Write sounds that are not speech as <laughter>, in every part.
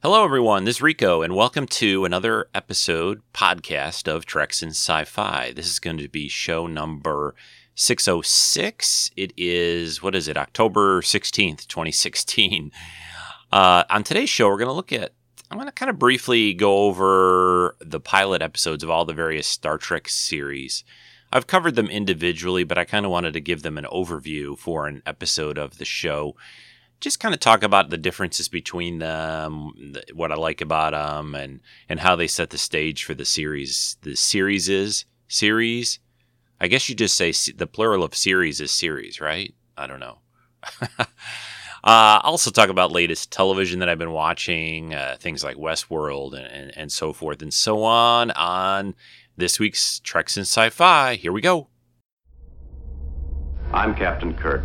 Hello, everyone. This is Rico, and welcome to another episode podcast of Treks in Sci-Fi. This is going to be show number 606. It is what is it? October 16th, 2016. Uh, on today's show, we're going to look at. I'm going to kind of briefly go over the pilot episodes of all the various Star Trek series. I've covered them individually, but I kind of wanted to give them an overview for an episode of the show just kind of talk about the differences between them, what I like about them, and and how they set the stage for the series. The series is series. I guess you just say the plural of series is series, right? I don't know. <laughs> uh, also talk about latest television that I've been watching, uh, things like Westworld and, and, and so forth and so on on this week's Treks in Sci-Fi. Here we go. I'm Captain Kirk.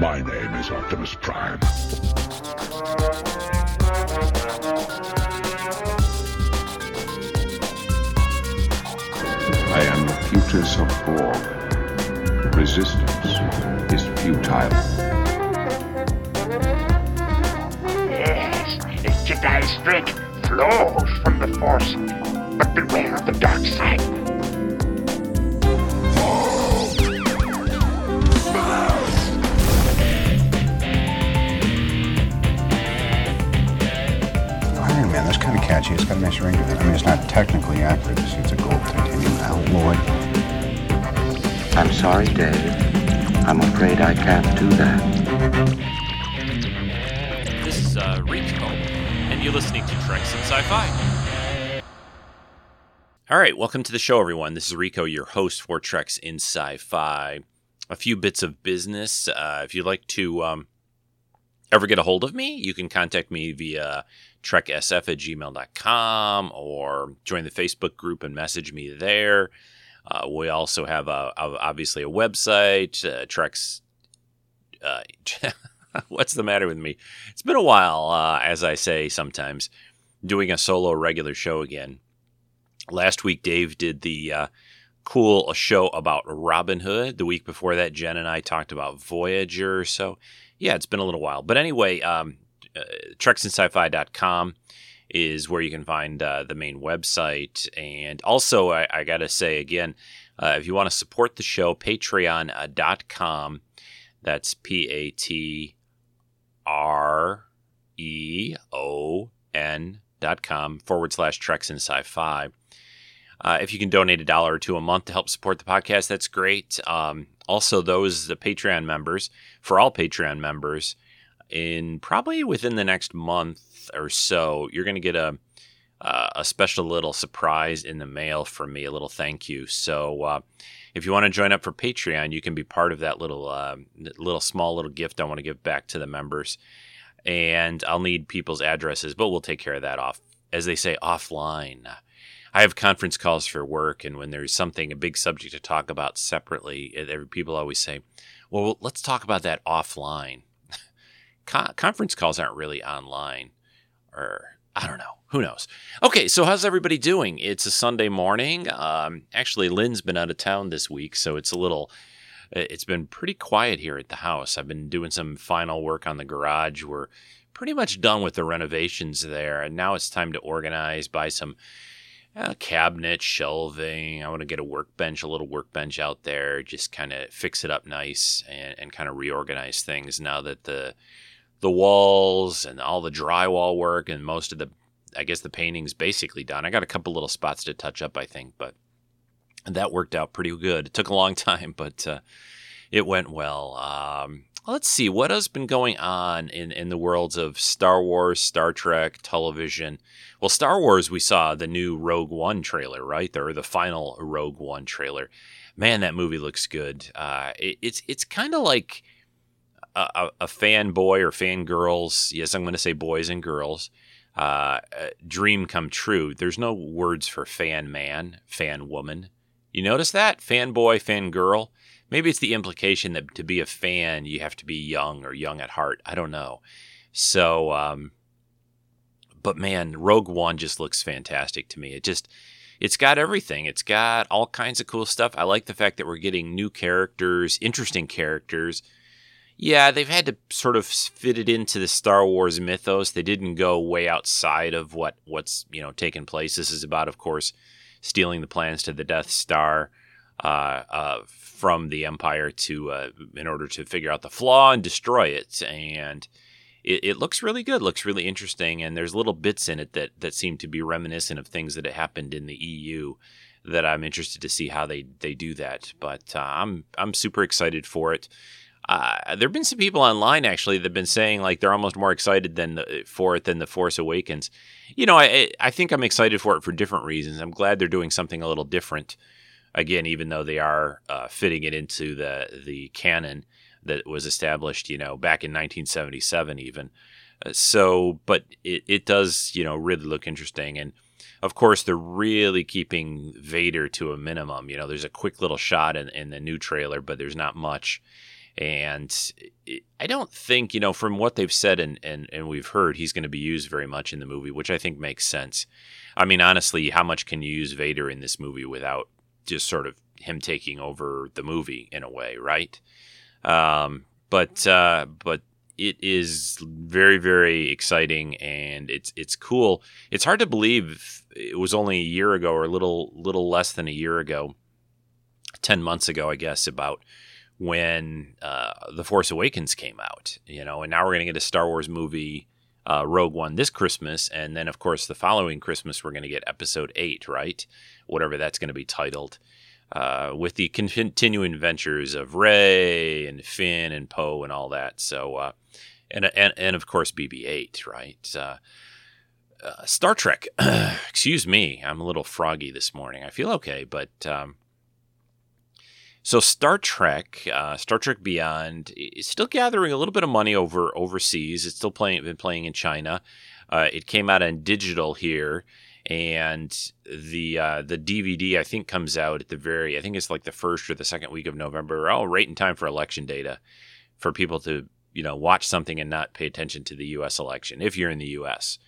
My name is Optimus Prime. I am the Putus of Borg. Resistance is futile. Yes, the Jedi strength flows from the Force, but beware of the dark side. Catchy. It's got a nice ring to it. I mean, it's not technically accurate. It's, it's a gold titanium alloy. I'm sorry, Dave. I'm afraid I can't do that. This is uh, Rico, and you're listening to Treks in Sci-Fi. All right, welcome to the show, everyone. This is Rico, your host for Treks in Sci-Fi. A few bits of business. Uh, if you'd like to um, ever get a hold of me, you can contact me via treksf at gmail.com or join the Facebook group and message me there. Uh, we also have a, a, obviously a website, uh, Treks. Uh, <laughs> what's the matter with me? It's been a while, uh, as I say sometimes, doing a solo regular show again. Last week, Dave did the uh, cool show about Robin Hood. The week before that, Jen and I talked about Voyager. So, yeah, it's been a little while. But anyway, um, uh, treksinsci-fi.com is where you can find uh, the main website. And also, I, I got to say again, uh, if you want to support the show, patreon.com. That's P A T R E O N dot com forward slash Treks in Sci Fi. Uh, if you can donate a dollar or two a month to help support the podcast, that's great. Um, also, those the Patreon members, for all Patreon members, in probably within the next month or so, you're going to get a uh, a special little surprise in the mail from me, a little thank you. So, uh, if you want to join up for Patreon, you can be part of that little uh, little small little gift I want to give back to the members. And I'll need people's addresses, but we'll take care of that off, as they say, offline. I have conference calls for work, and when there's something, a big subject to talk about separately, people always say, well, let's talk about that offline. Con- conference calls aren't really online, or I don't know. Who knows? Okay, so how's everybody doing? It's a Sunday morning. Um, actually, Lynn's been out of town this week, so it's a little. It's been pretty quiet here at the house. I've been doing some final work on the garage. We're pretty much done with the renovations there, and now it's time to organize, buy some uh, cabinet, shelving. I want to get a workbench, a little workbench out there, just kind of fix it up nice and, and kind of reorganize things now that the the walls and all the drywall work and most of the I guess the painting's basically done. I got a couple little spots to touch up, I think, but that worked out pretty good. It took a long <laughs> time, but uh, it went well. Um, let's see what has been going on in in the worlds of Star Wars, Star Trek, television. Well, Star Wars, we saw the new Rogue One trailer, right? Or the final Rogue One trailer. Man, that movie looks good. Uh, it, it's it's kind of like a, a, fanboy or fangirls. Yes, I'm going to say boys and girls uh, dream come true. There's no words for fan man, fan woman. You notice that? Fanboy, fangirl? Maybe it's the implication that to be a fan, you have to be young or young at heart. I don't know. So, um, but man, Rogue One just looks fantastic to me. It just, it's got everything. It's got all kinds of cool stuff. I like the fact that we're getting new characters, interesting characters. Yeah, they've had to sort of fit it into the Star Wars mythos. They didn't go way outside of what what's you know taken place. This is about, of course, stealing the plans to the Death Star uh, uh, from the Empire to uh, in order to figure out the flaw and destroy it. And it, it, looks really good, looks really interesting, and there's little bits in it that that seem to be reminiscent of things that happened in the EU that I'm interested to see how they they do that. But uh, I'm I'm super excited for it. Uh, there have been some people online actually that've been saying like they're almost more excited than the, for it than the Force Awakens. You know, I I think I'm excited for it for different reasons. I'm glad they're doing something a little different. Again, even though they are uh, fitting it into the the canon that was established, you know, back in 1977 even. Uh, so, but it, it does, you know, really look interesting. And of course, they're really keeping Vader to a minimum. You know, there's a quick little shot in, in the new trailer, but there's not much. And I don't think, you know, from what they've said and, and, and we've heard, he's going to be used very much in the movie, which I think makes sense. I mean, honestly, how much can you use Vader in this movie without just sort of him taking over the movie in a way, right? Um, but uh, but it is very very exciting and it's it's cool. It's hard to believe it was only a year ago or a little little less than a year ago, ten months ago, I guess, about when uh, the Force Awakens came out. You know, and now we're gonna get a Star Wars movie. Uh, Rogue One this Christmas, and then of course the following Christmas we're going to get Episode Eight, right? Whatever that's going to be titled uh, with the continuing adventures of Rey and Finn and Poe and all that. So, uh, and, and and of course BB-8, right? Uh, uh Star Trek. <clears throat> excuse me, I'm a little froggy this morning. I feel okay, but um, so Star Trek, uh, Star Trek Beyond is still gathering a little bit of money over overseas. It's still playing, been playing in China. Uh, it came out on digital here and the uh, the DVD I think comes out at the very I think it's like the first or the second week of November. Oh, right in time for election data for people to you know watch something and not pay attention to the U.S. election if you're in the U.S.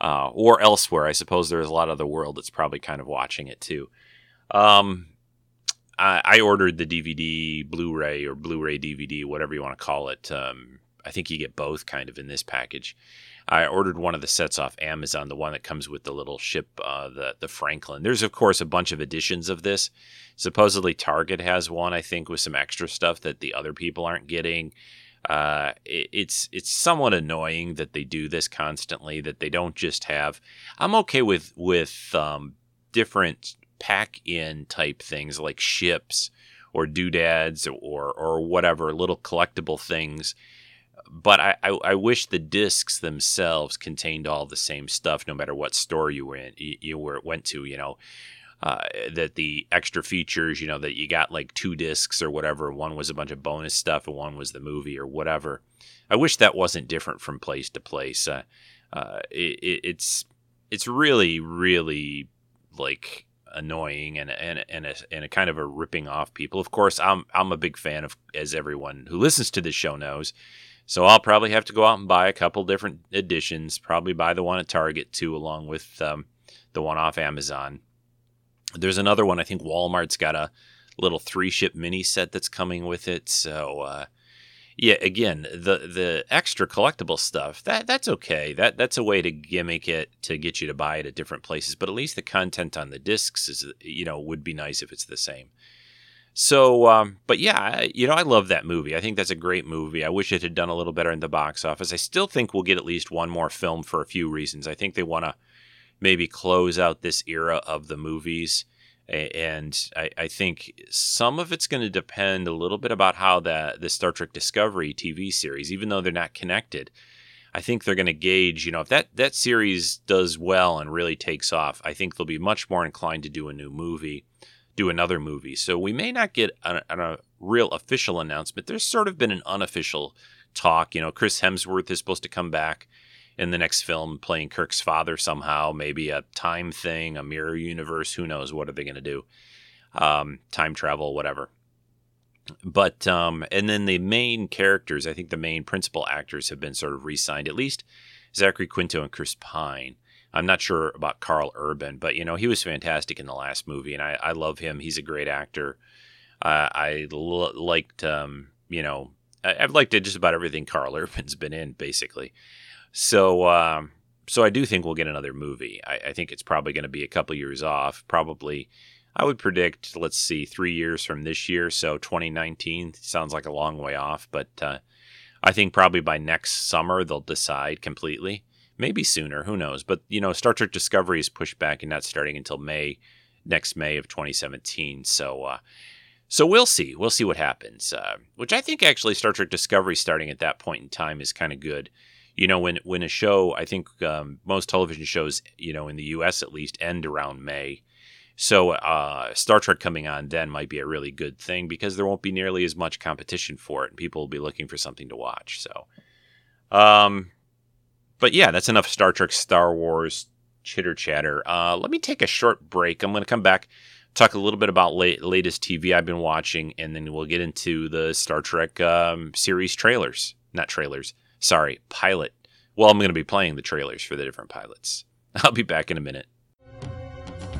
Uh, or elsewhere. I suppose there's a lot of the world that's probably kind of watching it too. Um, I, ordered the DVD, Blu-ray or Blu-ray DVD, whatever you want to call it. Um, I think you get both kind of in this package. I ordered one of the sets off Amazon, the one that comes with the little ship, uh, the the Franklin. There's of course a bunch of editions of this. Supposedly Target has one, I think, with some extra stuff that the other people aren't getting. Uh, it, it's it's somewhat annoying that they do this constantly. That they don't just have. I'm okay with with um, different pack in type things like ships or doodads or or whatever little collectible things but I, I, I, wish the discs themselves contained all the same stuff, no matter what store you were in, you, you were went to. You know, uh, that the extra features, you know, that you got like two discs or whatever. One was a bunch of bonus stuff, and one was the movie or whatever. I wish that wasn't different from place to place. Uh, uh, it, it's it's really really like annoying and and and a, and a kind of a ripping off people. Of course, I'm I'm a big fan of, as everyone who listens to this show knows. So I'll probably have to go out and buy a couple different editions. Probably buy the one at Target too, along with um, the one off Amazon. There's another one. I think Walmart's got a little three ship mini set that's coming with it. So uh, yeah, again, the the extra collectible stuff that that's okay. That that's a way to gimmick it to get you to buy it at different places. But at least the content on the discs is you know would be nice if it's the same. So, um, but yeah, you know, I love that movie. I think that's a great movie. I wish it had done a little better in the box office. I still think we'll get at least one more film for a few reasons. I think they want to maybe close out this era of the movies. And I, I think some of it's going to depend a little bit about how the, the Star Trek Discovery TV series, even though they're not connected, I think they're going to gauge, you know, if that, that series does well and really takes off, I think they'll be much more inclined to do a new movie do another movie. So we may not get a, a real official announcement. There's sort of been an unofficial talk. You know, Chris Hemsworth is supposed to come back in the next film playing Kirk's father somehow, maybe a time thing, a mirror universe. Who knows? What are they going to do? Um, time travel, whatever. But um, and then the main characters, I think the main principal actors have been sort of re-signed. At least Zachary Quinto and Chris Pine. I'm not sure about Karl Urban, but you know he was fantastic in the last movie, and I, I love him. He's a great actor. Uh, I l- liked, um, you know, I- have liked just about everything Karl <laughs> Urban's been in, basically. So, um, so I do think we'll get another movie. I, I think it's probably going to be a couple years off. Probably, I would predict. Let's see, three years from this year. So 2019 sounds like a long way off, but uh, I think probably by next summer they'll decide completely. Maybe sooner, who knows? But you know, Star Trek Discovery is pushed back and not starting until May next May of 2017. So. Uh, so we'll see. We'll see what happens. Uh, which I think actually Star Trek Discovery starting at that point in time is kind of good. You know, when when a show, I think um, most television shows, you know, in the U.S. at least, end around May. So uh, Star Trek coming on then might be a really good thing because there won't be nearly as much competition for it, and people will be looking for something to watch. So, um, but yeah, that's enough Star Trek, Star Wars chitter chatter. Uh, let me take a short break. I'm going to come back talk a little bit about late, latest TV I've been watching, and then we'll get into the Star Trek um, series trailers. Not trailers, sorry, pilot. Well, I'm going to be playing the trailers for the different pilots. <laughs> I'll be back in a minute.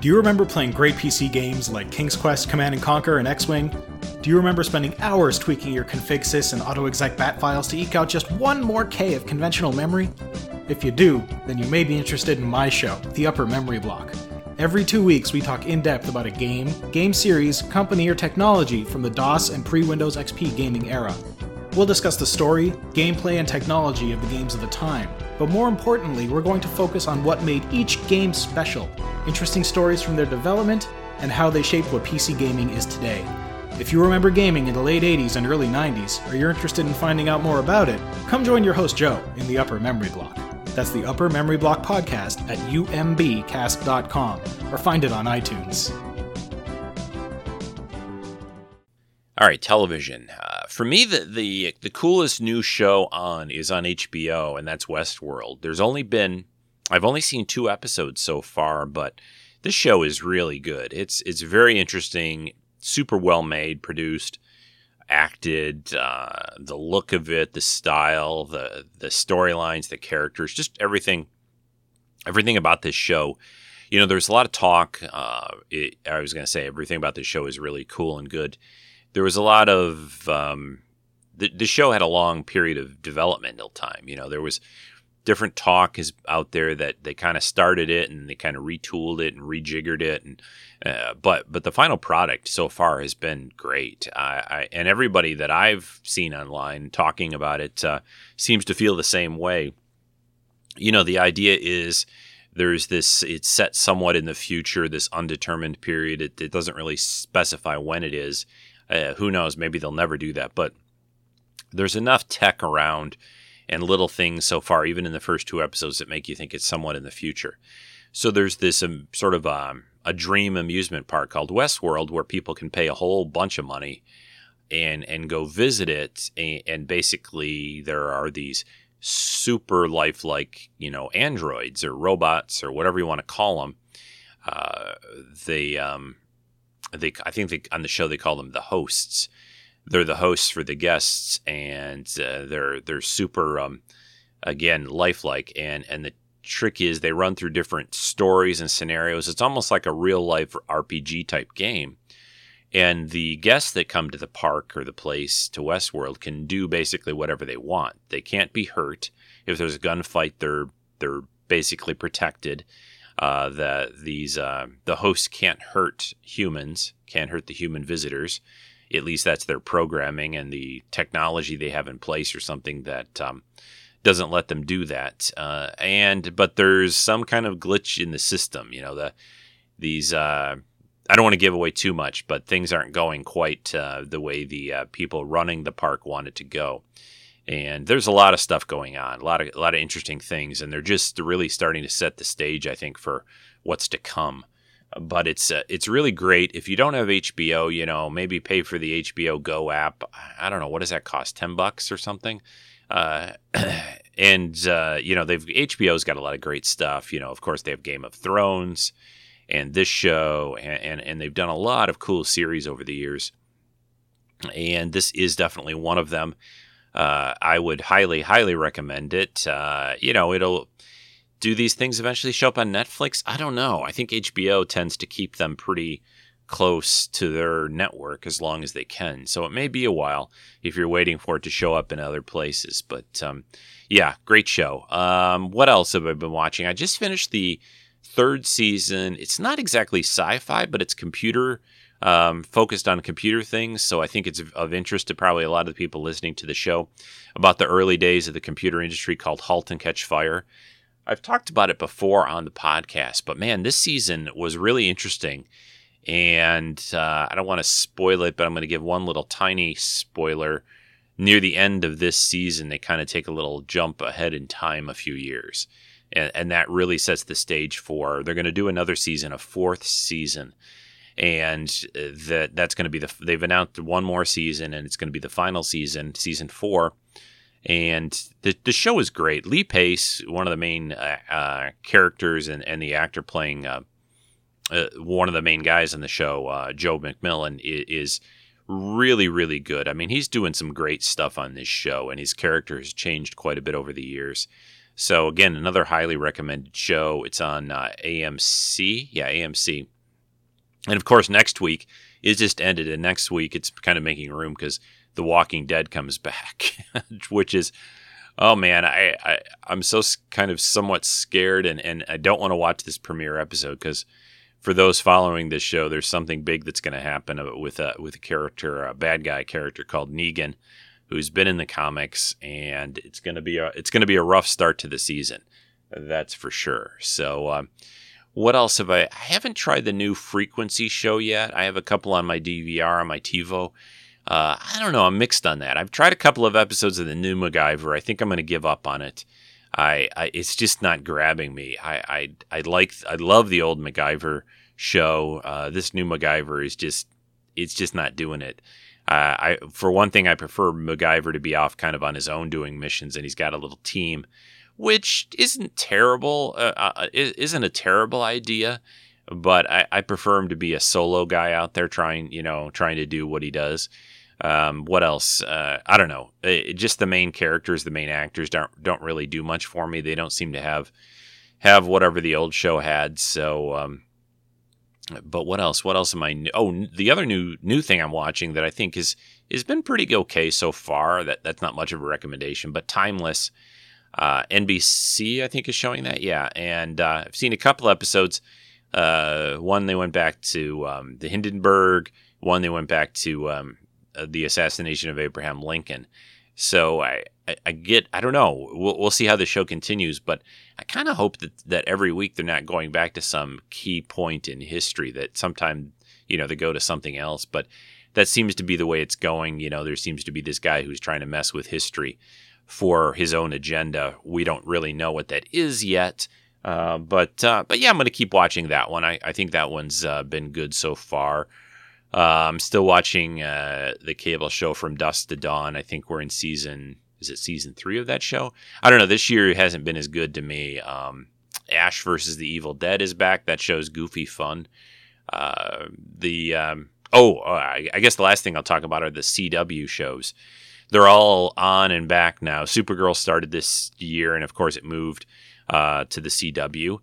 Do you remember playing great PC games like King's Quest, Command and Conquer, and X-Wing? Do you remember spending hours tweaking your config sys and autoexec bat files to eke out just one more K of conventional memory? If you do, then you may be interested in my show, The Upper Memory Block. Every two weeks, we talk in depth about a game, game series, company, or technology from the DOS and pre Windows XP gaming era. We'll discuss the story, gameplay, and technology of the games of the time, but more importantly, we're going to focus on what made each game special, interesting stories from their development, and how they shaped what PC gaming is today. If you remember gaming in the late 80s and early 90s, or you're interested in finding out more about it, come join your host Joe in the Upper Memory Block. That's the Upper Memory Block podcast at umbcast.com or find it on iTunes. All right, television. Uh, for me, the, the the coolest new show on is on HBO, and that's Westworld. There's only been I've only seen two episodes so far, but this show is really good. It's it's very interesting, super well made, produced, acted. Uh, the look of it, the style, the the storylines, the characters, just everything. Everything about this show you know, there's a lot of talk. Uh, it, I was going to say everything about this show is really cool and good. There was a lot of um, the, the show had a long period of developmental time. You know, there was different talk is out there that they kind of started it and they kind of retooled it and rejiggered it and uh, but but the final product so far has been great. I, I, and everybody that I've seen online talking about it uh, seems to feel the same way. You know the idea is there's this it's set somewhat in the future this undetermined period. It, it doesn't really specify when it is uh, who knows? Maybe they'll never do that. But there's enough tech around and little things so far even in the first two episodes that make you think it's somewhat in the future. So there's this um, sort of um, a dream amusement park called westworld where people can pay a whole bunch of money and and go visit it. And, and basically there are these super lifelike, you know, androids or robots or whatever you want to call them. Uh, they, um, they, I think they, on the show they call them the hosts. They're the hosts for the guests, and uh, they're they're super, um, again, lifelike. And and the trick is they run through different stories and scenarios. It's almost like a real life RPG type game. And the guests that come to the park or the place to Westworld can do basically whatever they want. They can't be hurt. If there's a gunfight, they're they're basically protected. Uh, that these uh, the hosts can't hurt humans, can't hurt the human visitors. At least that's their programming and the technology they have in place, or something that um, doesn't let them do that. Uh, and but there's some kind of glitch in the system. You know the these uh, I don't want to give away too much, but things aren't going quite uh, the way the people running the park want it to go. And there's a lot of stuff going on, a lot of a lot of interesting things, and they're just really starting to set the stage, I think, for what's to come. But it's uh, it's really great. If you don't have HBO, you know, maybe pay for the HBO Go app. I don't know what does that cost, ten bucks or something. Uh, <clears throat> and uh, you know they've HBO's got a lot of great stuff. You know, of course they have Game of Thrones and this show, and and, and they've done a lot of cool series over the years. And this is definitely one of them. Uh, I would highly, highly recommend it. Uh, you know, it'll do these things eventually show up on Netflix? I don't know. I think HBO tends to keep them pretty close to their network as long as they can. So it may be a while if you're waiting for it to show up in other places. But um, yeah, great show. Um, what else have I been watching? I just finished the third season. It's not exactly sci fi, but it's computer. Um, focused on computer things, so I think it's of interest to probably a lot of the people listening to the show about the early days of the computer industry called Halt and Catch Fire. I've talked about it before on the podcast, but man, this season was really interesting. And uh, I don't want to spoil it, but I'm going to give one little tiny spoiler. Near the end of this season, they kind of take a little jump ahead in time a few years. And, and that really sets the stage for they're going to do another season, a fourth season. And uh, that that's going to be the they've announced one more season, and it's going to be the final season, season four and the the show is great. Lee Pace, one of the main uh, uh, characters and, and the actor playing uh, uh one of the main guys in the show, uh, Joe McMillan, is, really really good. I mean, he's doing some great stuff on this show, and his character has changed quite a bit over the years. So again, another highly recommended show. It's on uh, AMC, yeah, AMC, and of course next week it just ended, and next week it's kind of making room because the Walking Dead comes <laughs> back, which is, oh man, I, I I'm so kind of somewhat scared, and and I don't want to watch this premiere episode because for those following this show, there's something big that's going to happen with a with a character, a bad guy character called Negan, who's been in the comics, and it's gonna be a it's gonna be a rough start to the season, that's for sure. So. Um, what else have I? I haven't tried the new Frequency show yet. I have a couple on my DVR on my TiVo, uh, I don't know. I'm mixed on that. I've tried a couple of episodes of the new MacGyver. I think I'm going to give up on it. I, I, it's just not grabbing me. I, I, I like, I love the old MacGyver show. Uh, this new MacGyver is just, it's just not doing it. Uh, I, for one thing, I prefer MacGyver to be off kind of on his own doing missions, and he's got a little team, which isn't terrible. Uh, uh isn't a terrible idea, but I, I prefer him to be a solo guy out there trying, you know, trying to do what he does. Um, what else? Uh, I don't know. It, just the main characters, the main actors don't don't really do much for me. They don't seem to have have whatever the old show had. So, um, but what else? What else am I? Oh, the other new new thing I'm watching that I think is has been pretty okay so far. That that's not much of a recommendation, but Timeless. Uh, NBC I think is showing that. Yeah, and uh, I've seen a couple episodes. Uh, one they went back to um, the Hindenburg. One they went back to um, uh, the assassination of Abraham Lincoln. So I, I, I get, I don't know. We'll, we'll see how the show continues, but I kind of hope that, that every week they're not going back to some key point in history that sometime, you know, they go to something else. But that seems to be the way it's going. You know, there seems to be this guy who's trying to mess with history for his own agenda. We don't really know what that is yet. Uh, but uh, but yeah, I'm going to keep watching that one. I, I think that one's uh, been good so far. Uh, I'm still watching uh, the cable show From Dusk to Dawn. I think we're in season is it season three of that show? I don't know. This year hasn't been as good to me. Um, Ash versus the Evil Dead is back. That show's goofy fun. Uh, the um, oh, I, I, guess the last thing I'll talk about are the CW shows. They're all on and back now. Supergirl started this year, and of course, it moved uh, to the CW.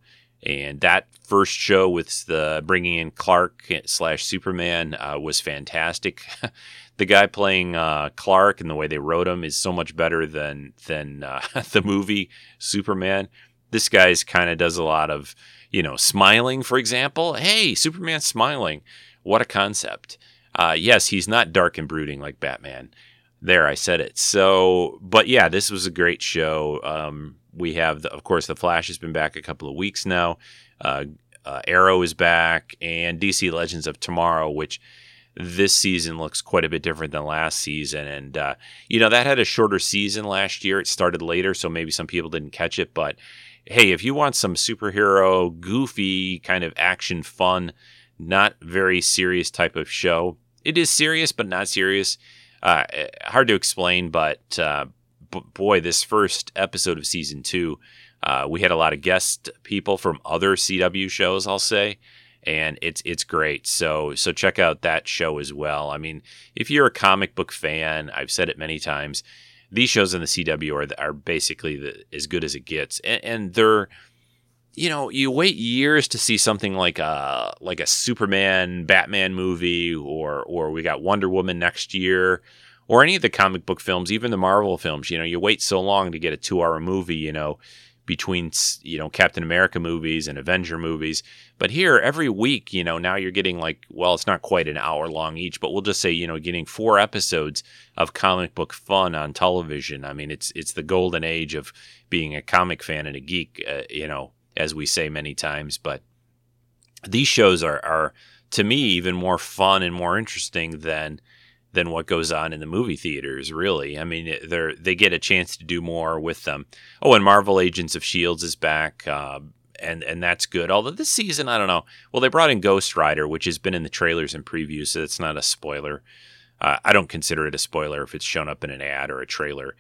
And that first show with the bringing in Clark slash Superman uh, was fantastic. <laughs> the guy playing uh, Clark and the way they wrote him is so much better than than uh, <laughs> the movie Superman. This guy's kind of does a lot of you know smiling, for example. Hey, Superman smiling. What a concept. Uh, yes, he's not dark and brooding like Batman. There, I said it. So, but yeah, this was a great show. Um, we have, the, of course, the Flash has been back a couple of weeks now. Uh, uh, Arrow is back, and DC Legends of Tomorrow, which this season looks quite a bit different than last season. And uh, you know that had a shorter season last year; it started later, so maybe some people didn't catch it. But hey, if you want some superhero, goofy kind of action, fun, not very serious type of show, it is serious but not serious. Uh, hard to explain, but uh, b- boy, this first episode of season two, uh, we had a lot of guest people from other CW shows. I'll say, and it's it's great. So so check out that show as well. I mean, if you're a comic book fan, I've said it many times. These shows in the CW are are basically the, as good as it gets, and, and they're you know, you wait years to see something like a like a Superman, Batman movie, or or we got Wonder Woman next year, or any of the comic book films, even the Marvel films. You know, you wait so long to get a two-hour movie. You know, between you know Captain America movies and Avenger movies. But here, every week, you know, now you're getting like, well, it's not quite an hour long each, but we'll just say, you know, getting four episodes of comic book fun on television. I mean, it's it's the golden age of being a comic fan and a geek. Uh, you know as we say many times. But these shows are, are to me even more fun and more interesting than than what goes on in the movie theaters. Really, I mean, they they get a chance to do more with them. Oh, and Marvel Agents of Shields is back. Uh, and and that's good. Although this season, I don't know. Well, they brought in Ghost Rider, which has been in the trailers and previews, so it's not a spoiler. Uh, I don't consider it a spoiler if it's shown up in an ad or a trailer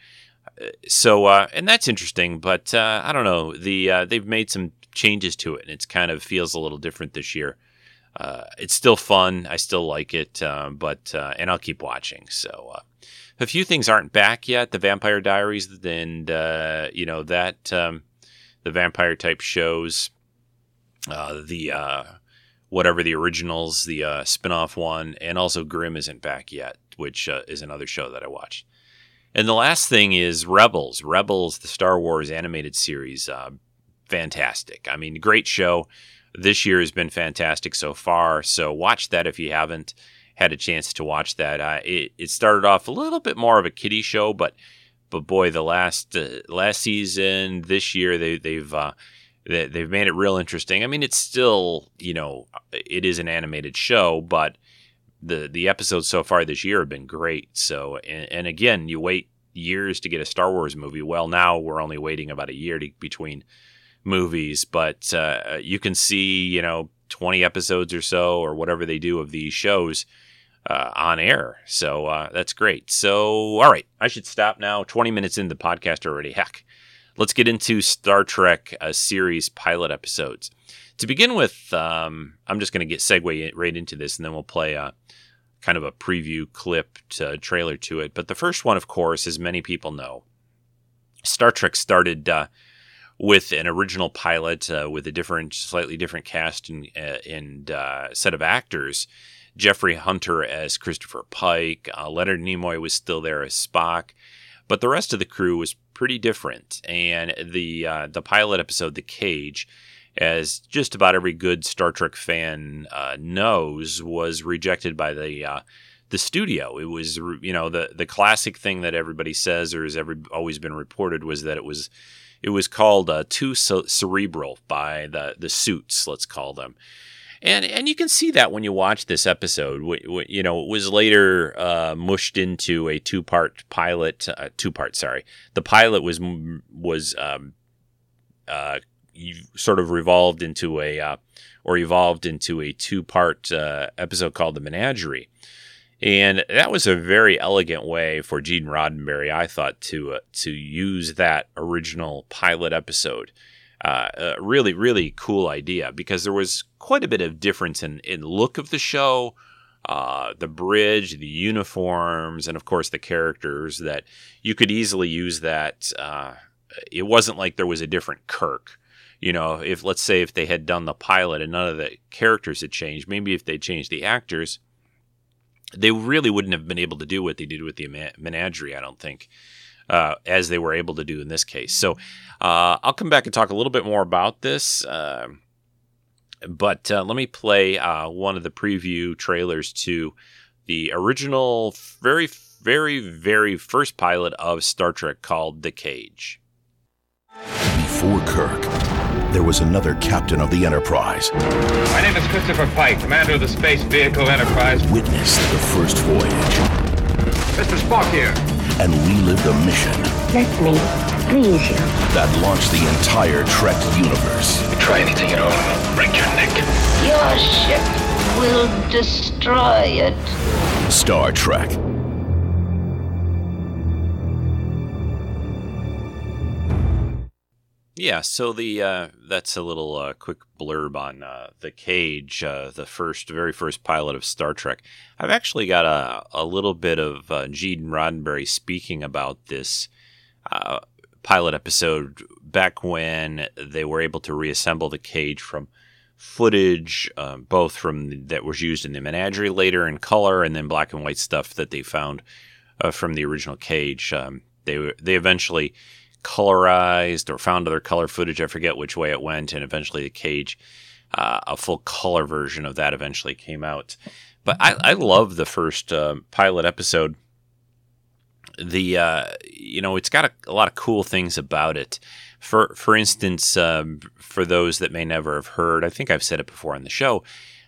so uh, and that's interesting, but uh, I don't know. The uh, they've made some changes to it, and it's kind of feels a little different this year. Uh, it's still fun. I still like it, uh, but uh, and I'll keep watching. So a few things aren't back yet. The Vampire Diaries and you know that um, the vampire type shows, the whatever the originals, the uh, spin-off one, and also Grimm isn't back yet, which is another show that I watched. And the last thing is Rebels. Rebels, the Star Wars animated series, uh, fantastic. I mean, great show. This year has been fantastic so far. So watch that if you haven't had a chance to watch that. Uh, it, it started off a little bit more of a kiddie show, but but boy, the last uh, last season, this year they, they've uh, they, they've made it real interesting. I mean, it's still you know it is an animated show, but the the episodes so far this year have been great. So, and, and, again, you wait years to get a Star Wars movie. Well, now we're only waiting about a year to, between movies, but uh, you can see, you know, 20 episodes or so or whatever they do of these shows uh, on air. So uh, that's great. So, all right, I should stop now. 20 minutes into the podcast already. Heck, let's get into Star Trek uh, series pilot episodes. To begin with, um, I'm just going to get segue right into this, and then we'll play a kind of a preview clip to trailer to it. But the first one, of course, as many people know, Star Trek started uh, with an original pilot uh, with a different, slightly different cast and, uh, and uh, set of actors. Jeffrey Hunter as Christopher Pike. Uh, Leonard Nimoy was still there as Spock, but the rest of the crew was pretty different. And the uh, the pilot episode, The Cage, as just about every good Star Trek fan uh, knows, was rejected by the uh, the studio. It was, you know, the the classic thing that everybody says or has ever always been reported was that it was it was called uh, too cerebral by the the suits, let's call them. And, and you can see that when you watch this episode. You know, it was later uh, mushed into a two part pilot. Uh, two part, sorry. The pilot was was um, uh, sort of revolved into a uh, or evolved into a two part uh, episode called The Menagerie. And that was a very elegant way for Gene Roddenberry, I thought, to uh, to use that original pilot episode. Uh, a really, really cool idea because there was quite a bit of difference in, in look of the show, uh, the bridge, the uniforms, and of course the characters that you could easily use that. Uh, it wasn't like there was a different Kirk you know, if let's say if they had done the pilot and none of the characters had changed, maybe if they changed the actors, they really wouldn't have been able to do what they did with the menagerie. I don't think. Uh, as they were able to do in this case. So uh, I'll come back and talk a little bit more about this. Uh, but uh, let me play uh, one of the preview trailers to the original, very, very, very first pilot of Star Trek called The Cage. Before Kirk, there was another captain of the Enterprise. My name is Christopher Pike, commander of the space vehicle Enterprise. Witnessed the first voyage. Mr. Spock here. And relive the mission. Let me please you. That launched the entire Trek universe. Try anything at all, break your neck. Your ship will destroy it. Star Trek Yeah, so the uh, that's a little uh, quick blurb on uh, the Cage, uh, the first, very first pilot of Star Trek. I've actually got a, a little bit of uh, Gene Roddenberry speaking about this uh, pilot episode back when they were able to reassemble the Cage from footage, uh, both from that was used in the menagerie later in color, and then black and white stuff that they found uh, from the original Cage. Um, they they eventually colorized or found other color footage. I forget which way it went, and eventually the cage, uh, a full color version of that eventually came out. But I, I love the first uh, pilot episode. The uh, you know it's got a, a, lot of cool things about it. For for instance, um, for those that may never have heard, I think I've said it before on the show.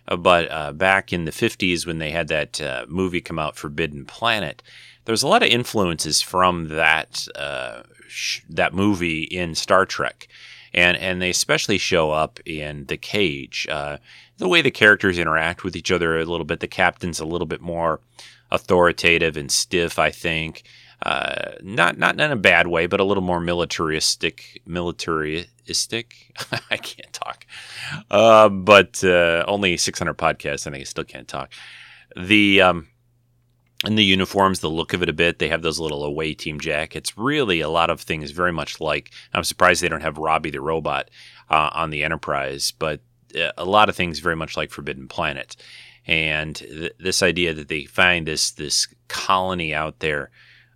Uh, but uh, back in the 50s, when they had that uh, movie come out, Forbidden Planet, there's a lot of influences from that that movie in Star Trek, and and they especially show up in the cage. Uh, the way the characters interact with each other a little bit. The captain's a little bit more authoritative and stiff, I think. Uh, not not in a bad way, but a little more militaristic. Militaristic. <laughs> I can't talk. Uh, but uh, only 600 podcasts, and I still can't talk. The um, and the uniforms, the look of it a bit. They have those little away team jackets. Really, a lot of things very much like. I'm surprised they don't have Robbie the robot uh, on the Enterprise, but uh, a lot of things very much like Forbidden Planet. And th- this idea that they find this this colony out there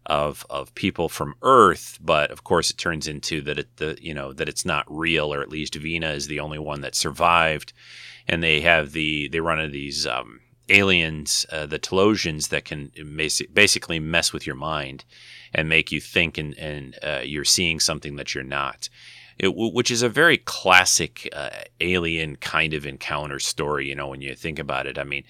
of of people from Earth, but of course it turns into that it the you know that it's not real, or at least Vina is the only one that survived, and they have the they run into these. Um, aliens, uh, the Talosians, that can basically mess with your mind and make you think and, and uh, you're seeing something that you're not. It, which is a very classic uh, alien kind of encounter story, you know, when you think about it. I mean,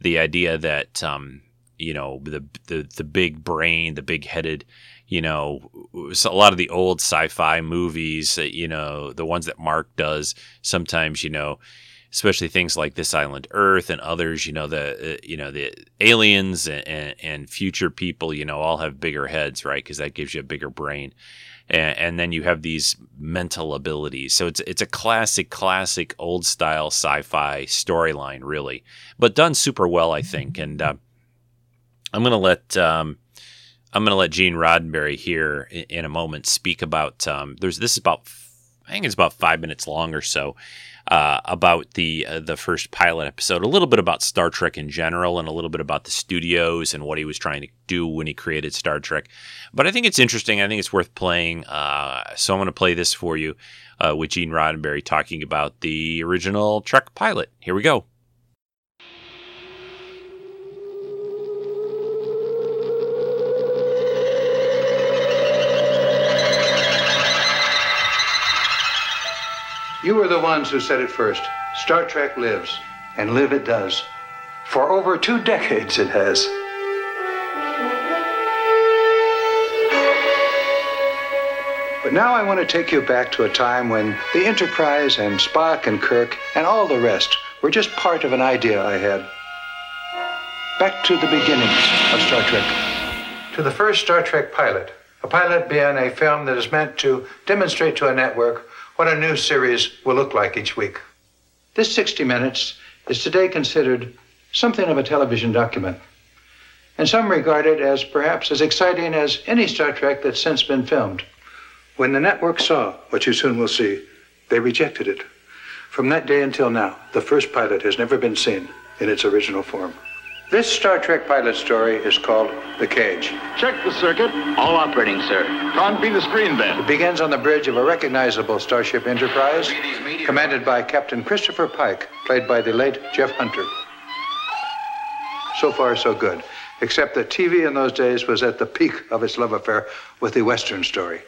the idea that, um, you know, the, the, the big brain, the big headed, you know, a lot of the old sci fi movies, you know, the ones that Mark does sometimes, you know, especially things like this island Earth and others. You know the uh, you know the aliens and, and, and, future people. You know all have bigger heads, right? Because that gives you a bigger brain. And, and, then you have these mental abilities. So it's it's a classic, classic old style sci-fi storyline, really, but done super well, I think. And uh, I'm gonna let um, I'm gonna let Gene Roddenberry here in, in a moment speak about. Um, there's this is about I think it's about five minutes long or so uh, about the uh, the first pilot episode, a little bit about Star Trek in general, and a little bit about the studios and what he was trying to do when he created Star Trek. But I think it's interesting. I think it's worth playing. Uh, so I'm going to play this for you uh, with Gene Roddenberry talking about the original Trek pilot. Here we go. You were the ones who said it first. Star Trek lives, and live it does. For over two decades it has. But now I want to take you back to a time when the Enterprise and Spock and Kirk and all the rest were just part of an idea I had. Back to the beginnings of Star Trek. To the first Star Trek pilot. A pilot being a film that is meant to demonstrate to a network what a new series will look like each week. This 60 Minutes is today considered something of a television document, and some regard it as perhaps as exciting as any Star Trek that's since been filmed. When the network saw what you soon will see, they rejected it. From that day until now, the first pilot has never been seen in its original form. This Star Trek pilot story is called The Cage. Check the circuit. All operating, sir. Can't be the screen then. It begins on the bridge of a recognizable Starship Enterprise, commanded by Captain Christopher Pike, played by the late Jeff Hunter. So far, so good. Except that TV in those days was at the peak of its love affair with the Western story.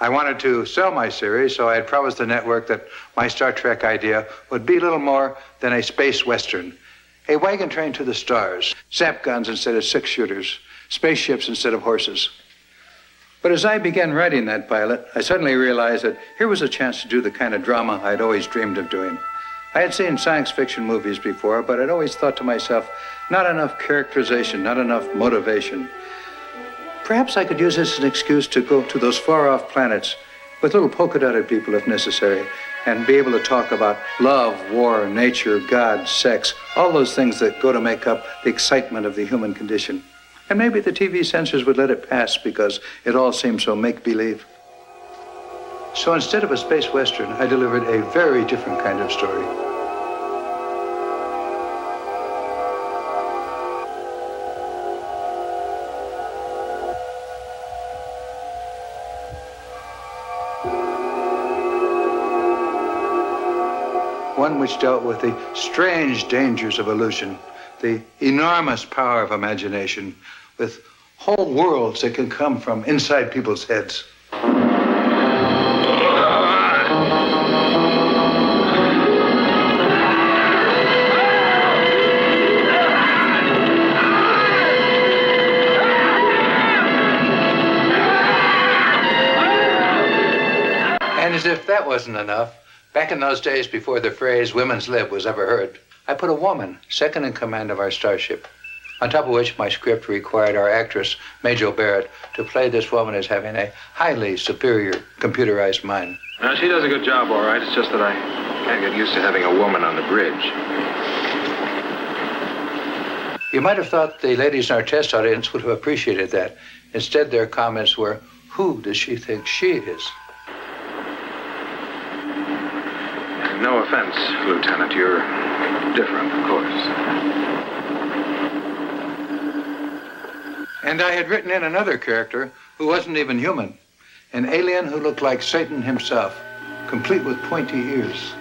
I wanted to sell my series, so I had promised the network that my Star Trek idea would be little more than a space Western a wagon train to the stars, zap guns instead of six shooters, spaceships instead of horses. But as I began writing that pilot, I suddenly realized that here was a chance to do the kind of drama I'd always dreamed of doing. I had seen science fiction movies before, but I'd always thought to myself, not enough characterization, not enough motivation. Perhaps I could use this as an excuse to go to those far off planets with little polka dotted people if necessary, and be able to talk about love, war, nature, God, sex, all those things that go to make up the excitement of the human condition. And maybe the TV censors would let it pass because it all seemed so make believe. So instead of a space western, I delivered a very different kind of story. One which dealt with the strange dangers of illusion, the enormous power of imagination, with whole worlds that can come from inside people's heads. And as if that wasn't enough, back in those days before the phrase women's lib was ever heard, I put a woman second in command of our starship. On top of which, my script required our actress, Majel Barrett, to play this woman as having a highly superior computerized mind. Now, she does a good job, all right. It's just that I can't get used to having a woman on the bridge. You might have thought the ladies in our test audience would have appreciated that. Instead, their comments were, Who does she think she is? No offense, Lieutenant. You're different, of course. And I had written in another character who wasn't even human an alien who looked like Satan himself, complete with pointy ears.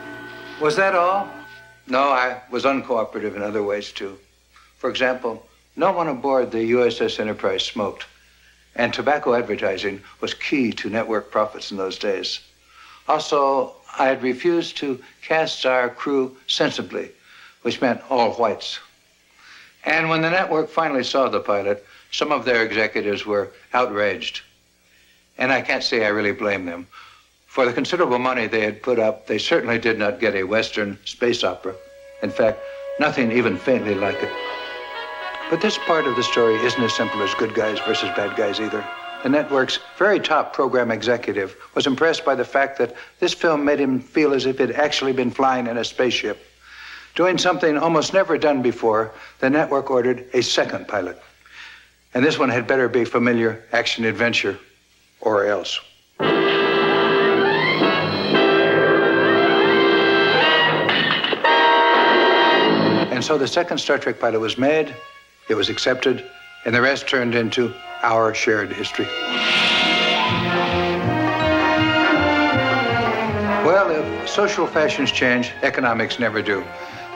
Was that all? No, I was uncooperative in other ways, too. For example, no one aboard the USS Enterprise smoked, and tobacco advertising was key to network profits in those days. Also, I had refused to cast our crew sensibly, which meant all whites. And when the network finally saw the pilot, some of their executives were outraged. And I can't say I really blame them. For the considerable money they had put up, they certainly did not get a Western space opera. In fact, nothing even faintly like it. But this part of the story isn't as simple as good guys versus bad guys either. The network's very top program executive was impressed by the fact that this film made him feel as if he'd actually been flying in a spaceship. Doing something almost never done before, the network ordered a second pilot. And this one had better be familiar action adventure or else. And so the second Star Trek pilot was made, it was accepted, and the rest turned into our shared history. Well, if social fashions change, economics never do.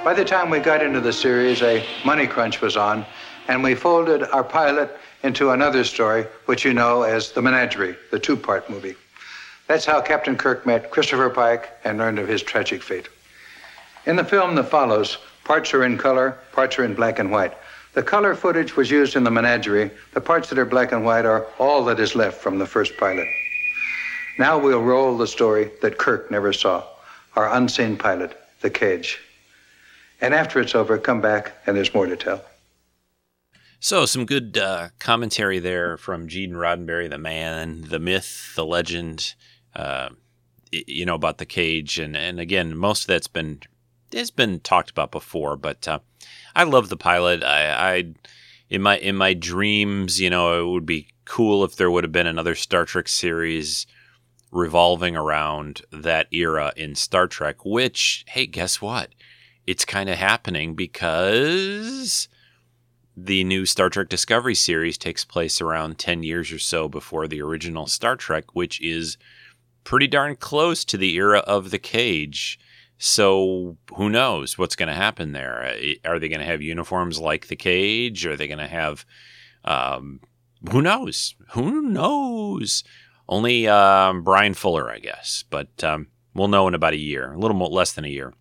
By the time we got into the series, a money crunch was on, and we folded our pilot into another story, which you know as The Menagerie, the two part movie. That's how Captain Kirk met Christopher Pike and learned of his tragic fate. In the film that follows, parts are in color, parts are in black and white. The color footage was used in the menagerie. The parts that are black and white are all that is left from the first pilot. Now we'll roll the story that Kirk never saw our unseen pilot, the cage. And after it's over, come back and there's more to tell. So, some good uh, commentary there from Gene Roddenberry, the man, the myth, the legend, uh, you know, about the cage. And, and again, most of that's been has been talked about before, but uh, I love the pilot. I, I, in my in my dreams, you know, it would be cool if there would have been another Star Trek series revolving around that era in Star Trek. Which, hey, guess what? It's kind of happening because the new Star Trek Discovery series takes place around 10 years or so before the original Star Trek, which is pretty darn close to the era of the cage. So who knows what's going to happen there? Uh, are they going to have uniforms like the cage? Are they going to have, um, who knows? Who knows? Only um, Bryan Fuller, I guess. But um, we'll know in about a year, a little more, less than a year.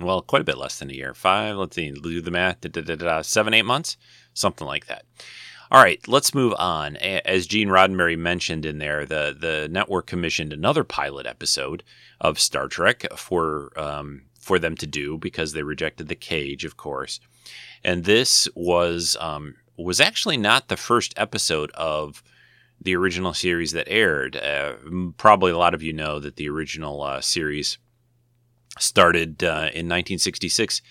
Well, quite a bit less than a year. Five, let's see, do the math, da, da, da, seven, eight months, something like that. All right, let's move on. As Gene Roddenberry mentioned in there, the the network commissioned another pilot episode of Star Trek for um, for them to do because they rejected the cage, of course. And this was um, was actually not the first episode of the original series that aired. Uh, probably a lot of you know that the original uh, series started uh, in 1966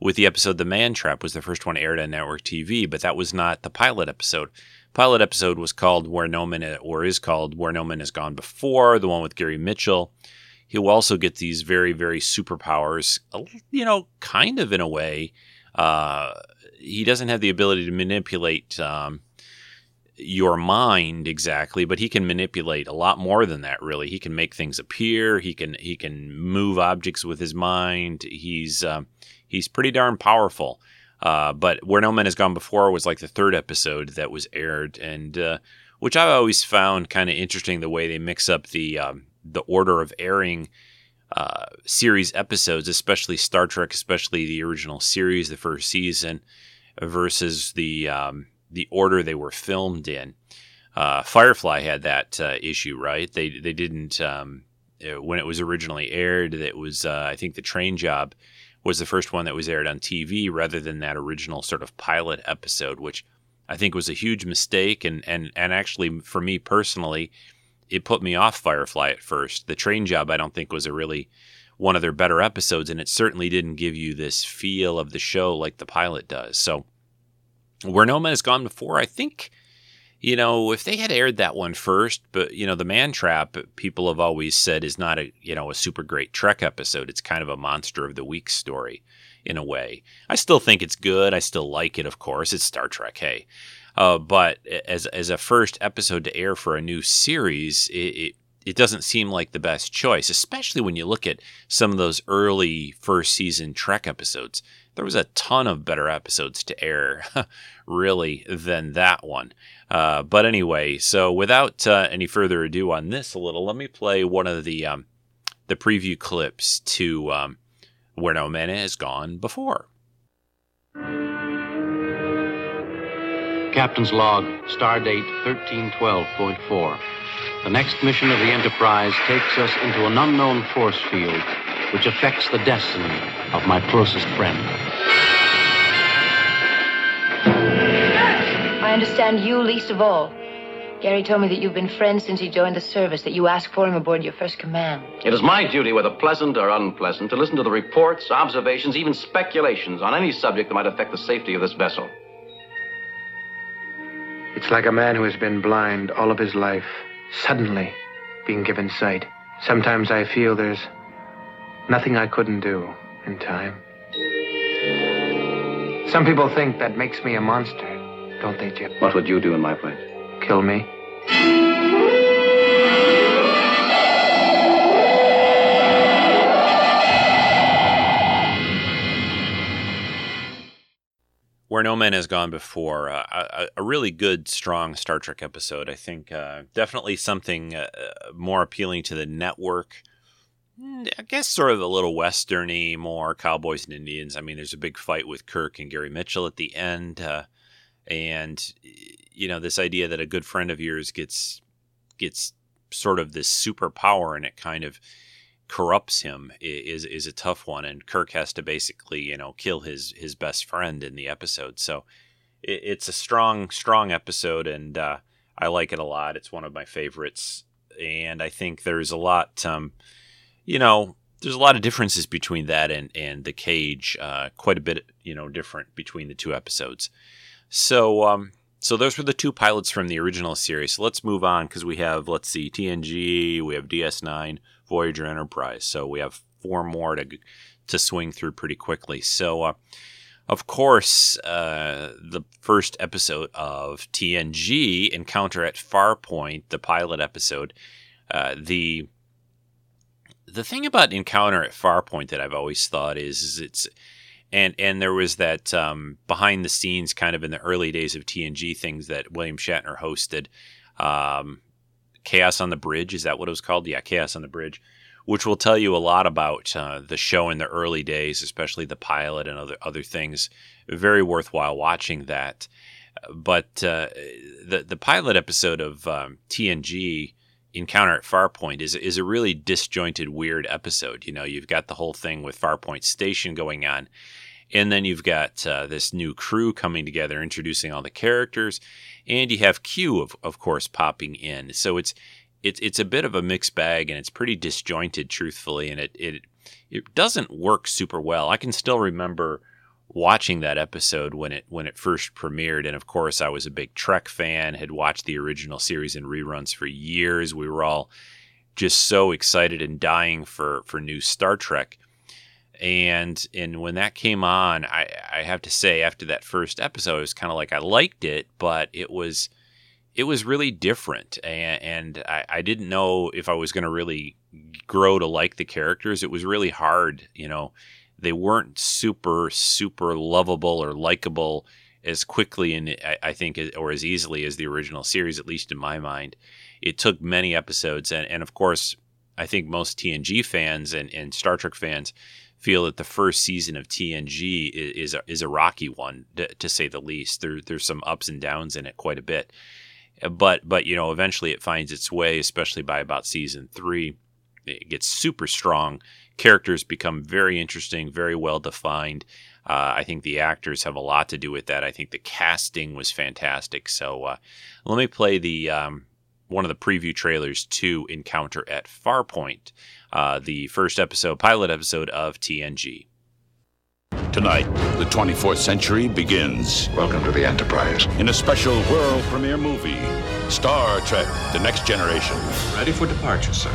with the episode The Man Trap was the first one aired on network TV, but that was not the pilot episode. Pilot episode was called Where No Man or is called Where No Man Has Gone Before, the one with Gary Mitchell. He'll also get these very very superpowers, you know, kind of in a way. Uh, he doesn't have the ability to manipulate um, your mind exactly, but he can manipulate a lot more than that. Really, he can make things appear. He can he can move objects with his mind. He's uh, he's pretty darn powerful. Uh, but where no man has gone before was like the third episode that was aired, and uh, which I've always found kind of interesting the way they mix up the um, the order of airing. Uh, series episodes, especially Star Trek, especially the original series, the first season, versus the um, the order they were filmed in. Uh, Firefly had that uh, issue, right? They they didn't um, uh, when it was originally aired. It was I think the Train Job was the first one that was aired on TV rather than that original sort of pilot episode, which I think was a huge mistake. And and and actually for me personally, it put me off Firefly at first. The Train Job I don't think was a really one of their better episodes, and it certainly didn't give you this feel of the show like the pilot does. So where No Man has gone before, I think, you know, if they had aired that one first, but you know, the Man Trap, people have always said is not a you know a super great Trek episode. It's kind of a monster of the week story in a way. I still think it's good. I still like it, of course. It's Star Trek, hey. Uh, but as as a first episode to air for a new series, it, it it doesn't seem like the best choice, especially when you look at some of those early first season Trek episodes there was a ton of better episodes to air, <laughs> really, than that one. Uh, but anyway, so without uh, any further ado on this a little, let me play one of the um, the preview clips to um, where no man has gone before. Captain's log, star date 1312.4. The next mission of the Enterprise takes us into an unknown force field which affects the destiny of my closest friend. I understand you least of all. Gary told me that you've been friends since he joined the service, that you asked for him aboard your first command. It is my duty, whether pleasant or unpleasant, to listen to the reports, observations, even speculations on any subject that might affect the safety of this vessel. It's like a man who has been blind all of his life, suddenly being given sight. Sometimes I feel there's Nothing I couldn't do in time. Some people think that makes me a monster, don't they, Jim? What would you do in my place? Kill me. Where No Man Has Gone Before, uh, a, a, really good, strong Star Trek episode. I think uh, definitely something uh, uh more appealing to the network Mm, I guess sort of a little westerny, more cowboys and Indians. I mean, there's a big fight with Kirk and Gary Mitchell at the end, uh, and you know this idea that a good friend of yours gets gets sort of this superpower and it kind of corrupts him is is a tough one. And Kirk has to basically you know kill his his best friend in the episode. So it, it's a strong strong episode, and uh, I like it a lot. It's one of my favorites, and I think there's a lot. Um, you know, there's a lot of differences between that and and the cage. Uh, quite a bit, you know, different between the two episodes. So, um, so those were the two pilots from the original series. So let's move on because we have, let's see, TNG, we have DS9, Voyager, Enterprise. So we have four more to to swing through pretty quickly. So, uh, of course, uh, the first episode of TNG, Encounter at Farpoint, the pilot episode, uh, the the thing about Encounter at Farpoint that I've always thought is, is it's and and there was that um, behind the scenes kind of in the early days of TNG things that William Shatner hosted. Um, Chaos on the Bridge is that what it was called? Yeah, Chaos on the Bridge, which will tell you a lot about uh, the show in the early days, especially the pilot and other other things. Very worthwhile watching that. But uh, the the pilot episode of um, TNG encounter at Farpoint is is a really disjointed, weird episode. You know, you've got the whole thing with Farpoint Station going on, And then you've got uh, this new crew coming together, introducing all the characters, and you have Q, of, of course, popping in. So it's it's it's a bit of a mixed bag, and it's pretty disjointed, truthfully, and it it it doesn't work super well. I can still remember watching that episode when it when it first premiered, and of course, I was a big Trek fan, had watched the original series and reruns for years. We were all just so excited and dying for for new Star Trek and and when that came on, I, I have to say after that first episode, it was kind of like I liked it, but it was it was really different, and, and I, I didn't know if I was going to really grow to like the characters. It was really hard, you know. They weren't super super lovable or likable as quickly and I, I think or as easily as the original series, at least in my mind. It took many episodes, and and of course, I think most TNG fans and, and Star Trek fans feel that the first season of TNG is is a, is a rocky one to, to, say the least. There there's some ups and downs in it quite a bit, but but you know eventually it finds its way, especially by about season three. It gets super strong. Characters become very interesting, very well defined. Uh, I think the actors have a lot to do with that. I think the casting was fantastic. So uh, let me play the um, one of the preview trailers to Encounter at Farpoint uh, the first episode, pilot episode of TNG. Tonight, the 24th century begins. Welcome to the Enterprise. In a special world premiere movie, Star Trek The Next Generation. Ready for departure, sir.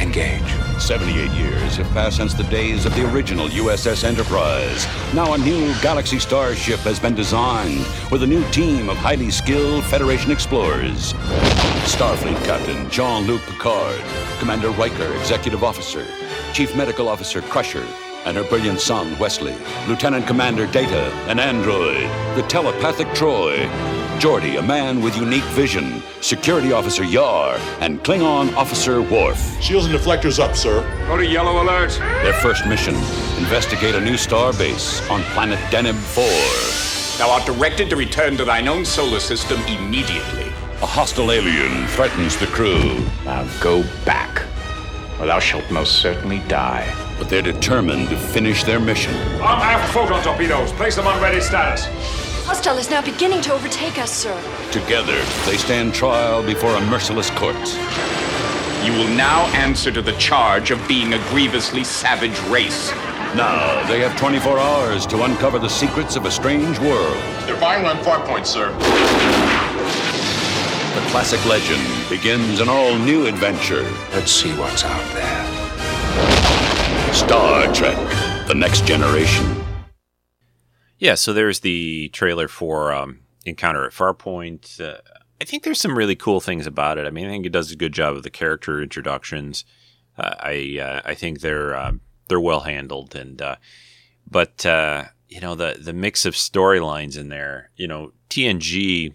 Engage. 78 years have passed since the days of the original USS Enterprise. Now a new Galaxy Starship has been designed with a new team of highly skilled Federation explorers. Starfleet Captain Jean-Luc Picard, Commander Riker, Executive Officer, Chief Medical Officer Crusher, and her brilliant son, Wesley, Lieutenant Commander Data, an android, the telepathic Troi, Geordi, a man with unique vision, Security Officer Yar, and Klingon Officer Worf. Shields and deflectors up, sir. Go to yellow alert. Their first mission, investigate a new star base on planet Deneb 4. Thou art directed to return to thine own solar system immediately. A hostile alien threatens the crew. Now go back, or thou shalt most certainly die. But they're determined to finish their mission. Arm aft photon torpedoes. Place them on ready status. Hostile is now beginning to overtake us, sir. Together, they stand trial before a merciless court. You will now answer to the charge of being a grievously savage race. Now, they have 24 hours to uncover the secrets of a strange world. They're firing on Farpoint, sir. The classic legend begins an all new adventure. Let's see what's out there. Star Trek The Next Generation. Yeah, so there's the trailer for um, Encounter at Farpoint. Uh, I think there's some really cool things about it. I mean, I think it does a good job of the character introductions. Uh, I uh, I think they're um, they're well handled, and uh, but uh, you know the the mix of storylines in there. You know, TNG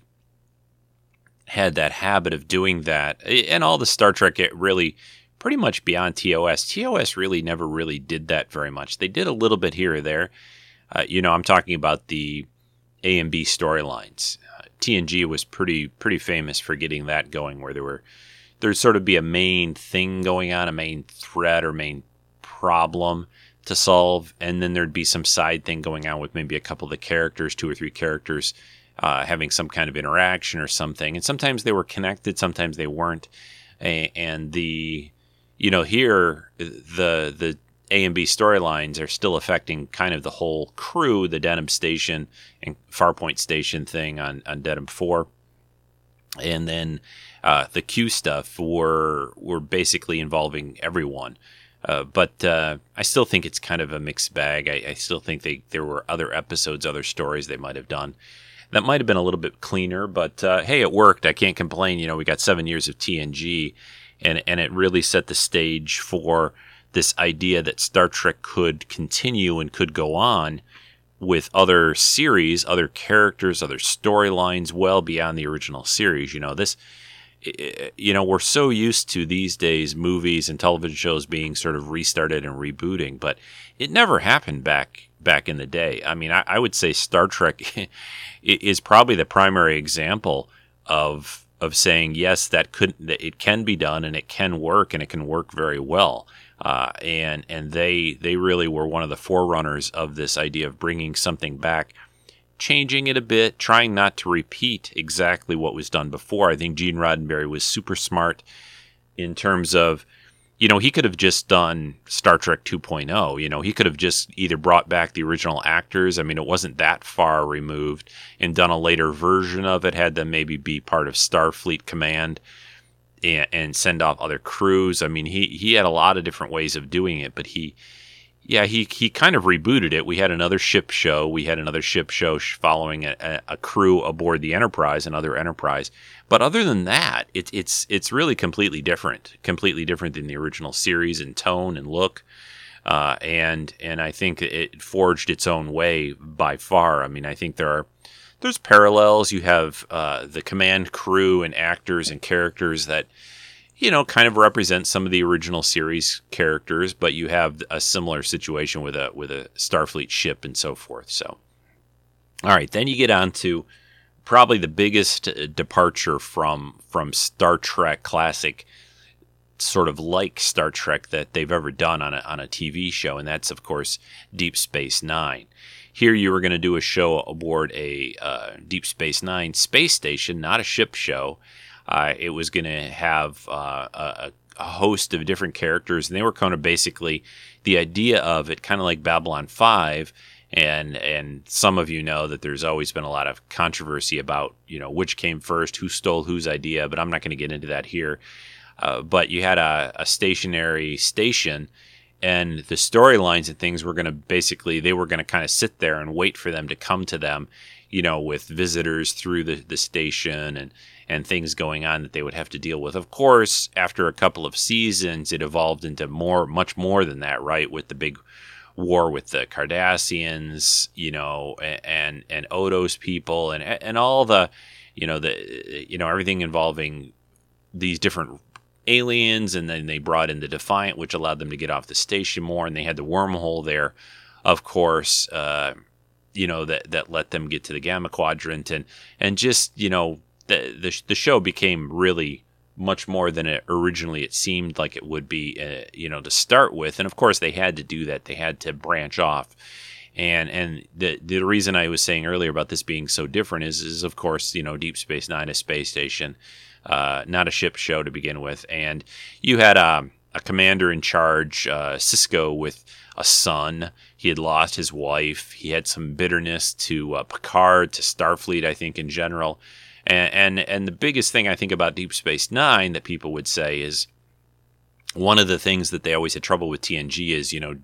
had that habit of doing that, and all the Star Trek it really pretty much beyond TOS. TOS really never really did that very much. They did a little bit here or there. Uh, you know, I'm talking about the A and B storylines. Uh, TNG was pretty pretty famous for getting that going, where there were there'd sort of be a main thing going on, a main threat or main problem to solve, and then there'd be some side thing going on with maybe a couple of the characters, two or three characters, uh, having some kind of interaction or something. And sometimes they were connected, sometimes they weren't. And the, you know, here the the A and B storylines are still affecting kind of the whole crew, the Deneb Station and Farpoint Station thing on on Deneb Four, and then uh, the Q stuff were were basically involving everyone. Uh, but uh, I still think it's kind of a mixed bag. I, I, still think they there were other episodes, other stories they might have done that might have been a little bit cleaner. But uh, hey, it worked. I can't complain. You know, we got seven years of TNG, and and it really set the stage for this idea that Star Trek could continue and could go on with other series, other characters, other storylines well beyond the original series. You know, this you know, we're so used to these days movies and television shows being sort of restarted and rebooting, but it never happened back back in the day. I mean, I, I would say Star Trek <laughs> is probably the primary example of of saying yes, that could that it can be done and it can work and it can work very well. Uh, and and they they really were one of the forerunners of this idea of bringing something back, changing it a bit, trying not to repeat exactly what was done before. I think Gene Roddenberry was super smart in terms of you know, he could have just done Star Trek 2.0. You know, he could have just either brought back the original actors. I mean, it wasn't that far removed and done a later version of it, had them maybe be part of Starfleet Command and, and send off other crews. I mean, he, he had a lot of different ways of doing it, but he, yeah, he, he kind of rebooted it. We had another ship show. We had another ship show following a, a crew aboard the Enterprise, another Enterprise. But other than that, it, it's it's really completely different, completely different than the original series in tone and look. Uh, and and I think it forged its own way by far. I mean, I think there are there's parallels. You have uh, the command crew and actors and characters that you know kind of represent some of the original series characters, but you have a similar situation with a with a Starfleet ship and so forth. So, all right, then you get on to probably the biggest uh, departure from from Star Trek classic sort of like Star Trek that they've ever done on a, on a TV show, and that's of course Deep Space Nine. Here you were going to do a show aboard a uh, Deep Space Nine space station, not a ship show. Uh, it was going to have uh, a, a, host of different characters, and they were kind of basically the idea of it, kind of like Babylon Five and and some of you know that there's always been a lot of controversy about you know which came first, who stole whose idea, but I'm not going to get into that here. Uh, but you had a, a stationary station, and the storylines and things were going to basically they were going to kind of sit there and wait for them to come to them, you know, with visitors through the, the station and and things going on that they would have to deal with. Of course, after a couple of seasons, it evolved into more, much more than that, right? With the big war with the Cardassians, you know, and and Odo's people, and and all the, you know, the you know everything involving these different aliens, and then they brought in the Defiant, which allowed them to get off the station more, and they had the wormhole there, of course, uh, you know that that let them get to the Gamma Quadrant, and and just you know the the, the show became really much more than it originally it seemed like it would be, uh, you know, to start with. And of course, they had to do that. They had to branch off. And and the the reason I was saying earlier about this being so different is is of course you know Deep Space Nine, a space station, uh, not a ship show to begin with, and you had a, um, a commander in charge, uh, Sisko, with a son. He had lost his wife. He had some bitterness to uh, Picard, to Starfleet, I think in general. And, and and the biggest thing I think about Deep Space Nine that people would say is one of the things that they always had trouble with TNG is you know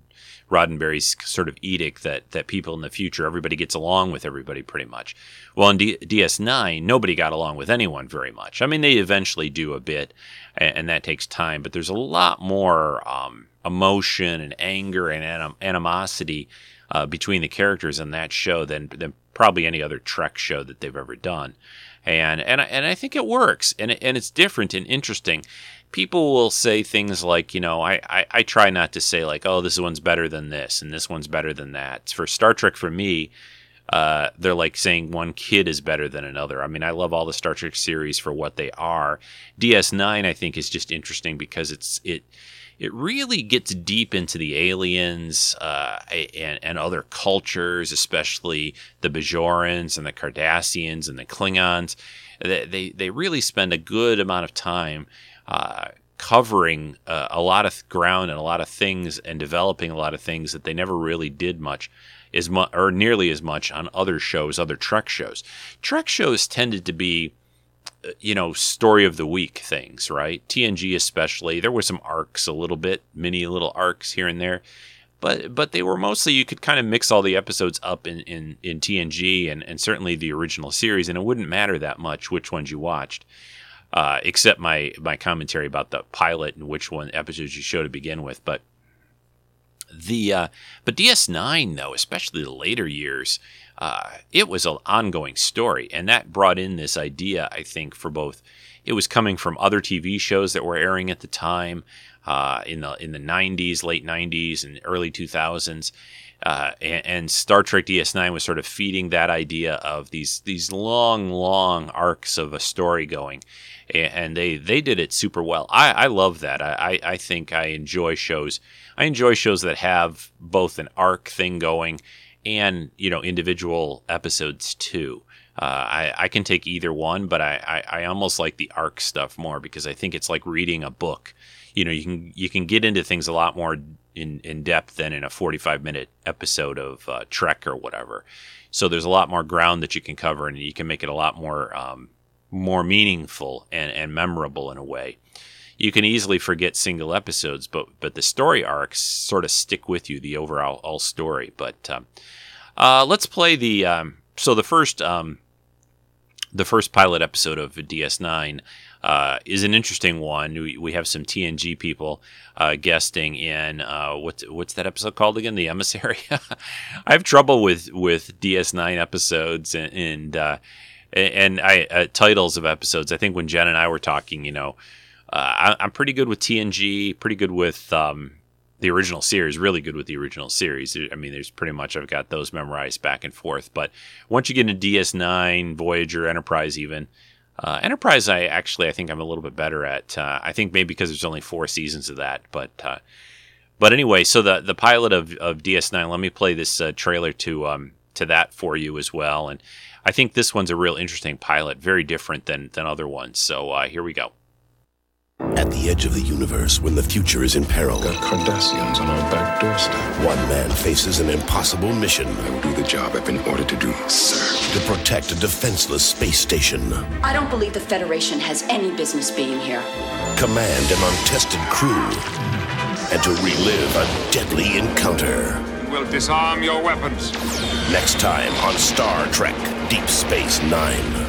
Roddenberry's sort of edict that that people in the future everybody gets along with everybody pretty much. Well, in D- DS9, nobody got along with anyone very much. I mean, they eventually do a bit, and, and that takes time. But there's a lot more um, emotion and anger and anim- animosity uh, between the characters in that show than than probably any other Trek show that they've ever done and and I, and I think it works, and it, and it's different and interesting. People will say things like, you know, I, I, I try not to say like, oh, this one's better than this, and this one's better than that. For Star Trek, for me, uh, they're like saying one kid is better than another. I mean, I love all the Star Trek series for what they are. DS9, I think, is just interesting because it's it it really gets deep into the aliens uh, and, and, other cultures, especially the Bajorans and the Cardassians and the Klingons. They, they, they really spend a good amount of time uh, covering uh, a lot of ground and a lot of things and developing a lot of things that they never really did much as much or nearly as much on other shows, other Trek shows. Trek shows tended to be you know, story of the week things, right? TNG especially. There were some arcs a little bit, mini little arcs here and there. But but they were mostly you could kind of mix all the episodes up in, in, in TNG and, and certainly the original series, and it wouldn't matter that much which ones you watched. Uh, except my my commentary about the pilot and which one episodes you show to begin with. But the uh, but DS9 though, especially the later years, uh, it was an ongoing story, and that brought in this idea. I think for both, it was coming from other TV shows that were airing at the time. uh, in the in the 90s, late 90s, and early 2000s. Uh, and, and, Star Trek DS9 was sort of feeding that idea of these these long, long arcs of a story going, and they they did it super well. I, I love that. I, I think I enjoy shows. I enjoy shows that have both an arc thing going and you know individual episodes too. Uh, I, I can take either one, but I, I, I almost like the arc stuff more because I think it's like reading a book. You know, you can you can get into things a lot more in, in depth than in a 45 minute episode of uh, Trek or whatever. So there's a lot more ground that you can cover, and you can make it a lot more um, more meaningful and, and memorable in a way. You can easily forget single episodes, but but the story arcs sort of stick with you, the overall all story. But um, uh, let's play the um, so the first um, the first pilot episode of DS9 uh, is an interesting one. We, we have some TNG people uh, guesting in uh, what's what's that episode called again? The Emissary. <laughs> I have trouble with with DS9 episodes and and, and I uh, titles of episodes. I think when Jen and I were talking, you know, uh, I, am pretty good with TNG, pretty good with um, the original series, really good with the original series. I mean, there's pretty much I've got those memorized back and forth. But once you get into DS9, Voyager, Enterprise, even uh, Enterprise, I actually I think I'm a little bit better at. Uh, I think maybe because there's only four seasons of that, but uh, but anyway, so the the pilot of, of DS9. Let me play this uh, trailer to um, to that for you as well, and I think this one's a real interesting pilot, very different than than other ones. So uh, here we go. At the edge of the universe, when the future is in peril, got Cardassians on our back doorstep. One man faces an impossible mission. I will do the job I've been ordered to do, sir. To protect a defenseless space station. I don't believe the Federation has any business being here. Command an untested crew, and to relive a deadly encounter. We'll disarm your weapons. Next time on Star Trek Deep Space Nine.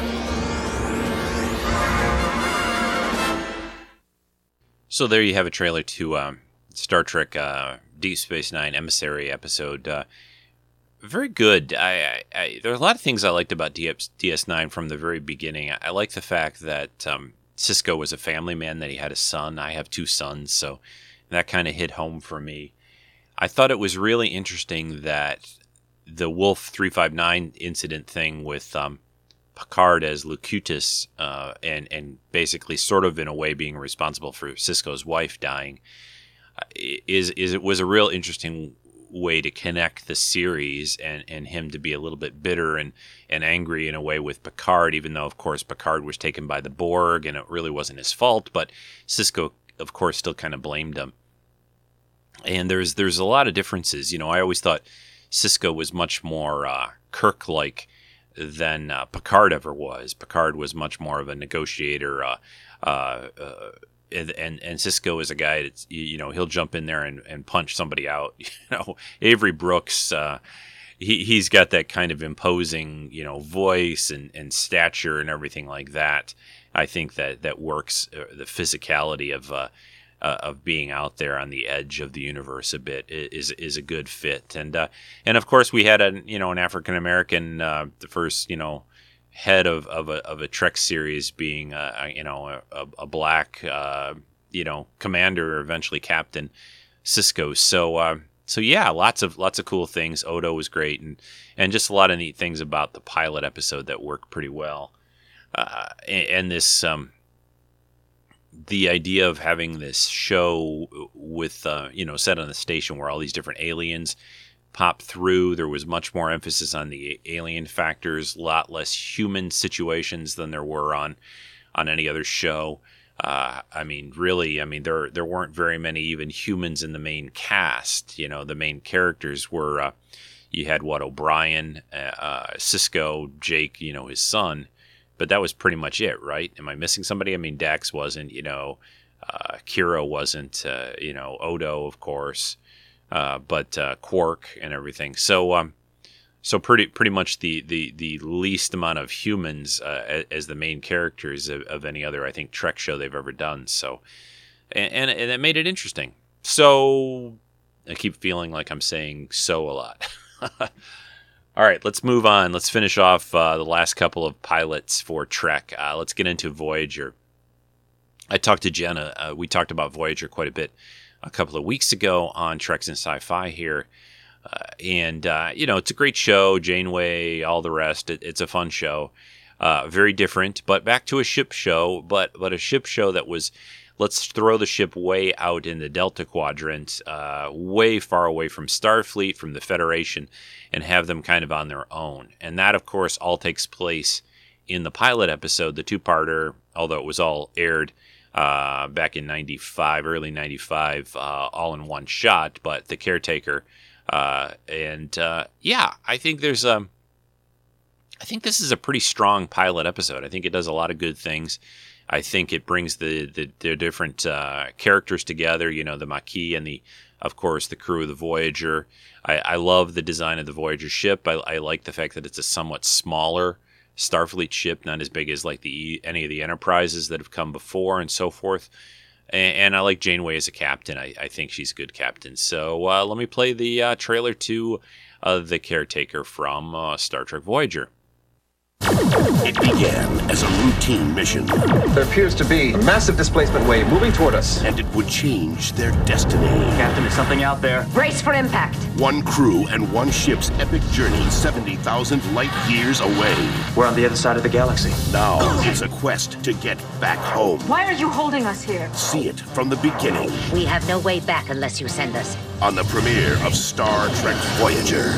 So there you have a trailer to um, Star Trek uh, Deep Space Nine Emissary episode. Uh, very good. I, I, I, there are a lot of things I liked about DS, DS9 from the very beginning. I, I like the fact that um, Sisko was a family man, that he had a son. I have two sons, so that kind of hit home for me. I thought it was really interesting that the Wolf 359 incident thing with um, Picard as Locutus uh, and and basically sort of in a way being responsible for Sisko's wife dying, uh, is is it was a real interesting way to connect the series and, and him to be a little bit bitter and, and angry in a way with Picard, even though of course Picard was taken by the Borg and it really wasn't his fault, but Cisco, of course still kind of blamed him. And there's there's a lot of differences. You know, I always thought Sisko was much more uh, Kirk like than uh, Picard ever was. Picard was much more of a negotiator. Uh, uh, uh and, and, Sisko is a guy that's you know he'll jump in there and, and punch somebody out. <laughs> You know Avery Brooks. Uh, he he's got that kind of imposing you know voice and, and stature and everything like that. I think that that works. The physicality of uh, of being out there on the edge of the universe a bit is is a good fit. And uh, and of course we had a you know an African American uh, the first you know head of, of a of a Trek series being uh, you know a, a black uh, you know commander or eventually captain Sisko. So. Uh, so yeah, lots of lots of cool things. Odo was great, and and just a lot of neat things about the pilot episode that worked pretty well. and, and this um, the idea of having this show with uh, you know set on the station where all these different aliens pop through. There was much more emphasis on the alien factors a lot less human situations than there were on on any other show. Uh, I mean, really, I mean, there there weren't very many even humans in the main cast. You know, the main characters were uh, you had what O'Brien, uh, uh Sisko, Jake, you know, his son, but that was pretty much it, right? Am I missing somebody? I mean, Dax wasn't, you know, uh, Kira wasn't, uh, you know, Odo, of course, uh, but uh, Quark and everything. So, um, so pretty pretty much the the the least amount of humans uh, as the main characters of, of, any other I think Trek show they've ever done. So, and, and and it made it interesting. So I keep feeling like I'm saying so a lot. <laughs> All right, let's move on. Let's finish off uh, the last couple of pilots for Trek. Uh, let's get into Voyager. I talked to Jenna. Uh, we talked about Voyager quite a bit a couple of weeks ago on Treks and Sci-Fi here, uh, and uh, you know it's a great show. Janeway, all the rest. It, it's a fun show. Uh, very different, but back to a ship show, but but a ship show that was let's throw the ship way out in the Delta Quadrant, uh, way far away from Starfleet, from the Federation, and have them kind of on their own. And that, of course, all takes place in the pilot episode, the two-parter, although it was all aired uh, back in 95, early 95, uh, all in one shot, but the caretaker. Uh, and uh, yeah, I think there's a. I think this is a pretty strong pilot episode. I think it does a lot of good things. I think it brings the the, the different uh, characters together. You know, the Maquis and the, of course, the crew of the Voyager. I, I love the design of the Voyager ship. I, I, like the fact that it's a somewhat smaller Starfleet ship, not as big as like the any of the Enterprises that have come before, and so forth. And, and I like Janeway as a captain. I, I think she's a good captain. So uh, let me play the uh, trailer to uh, the caretaker from uh, Star Trek Voyager. It began as a routine mission. There appears to be a massive displacement wave moving toward us. And it would change their destiny. Captain, is something out there? Brace for impact. One crew and one ship's epic journey 70,000 light years away. We're on the other side of the galaxy. Now it's a quest to get back home. Why are you holding us here? See it from the beginning. We have no way back unless you send us. On the premiere of Star Trek Voyager.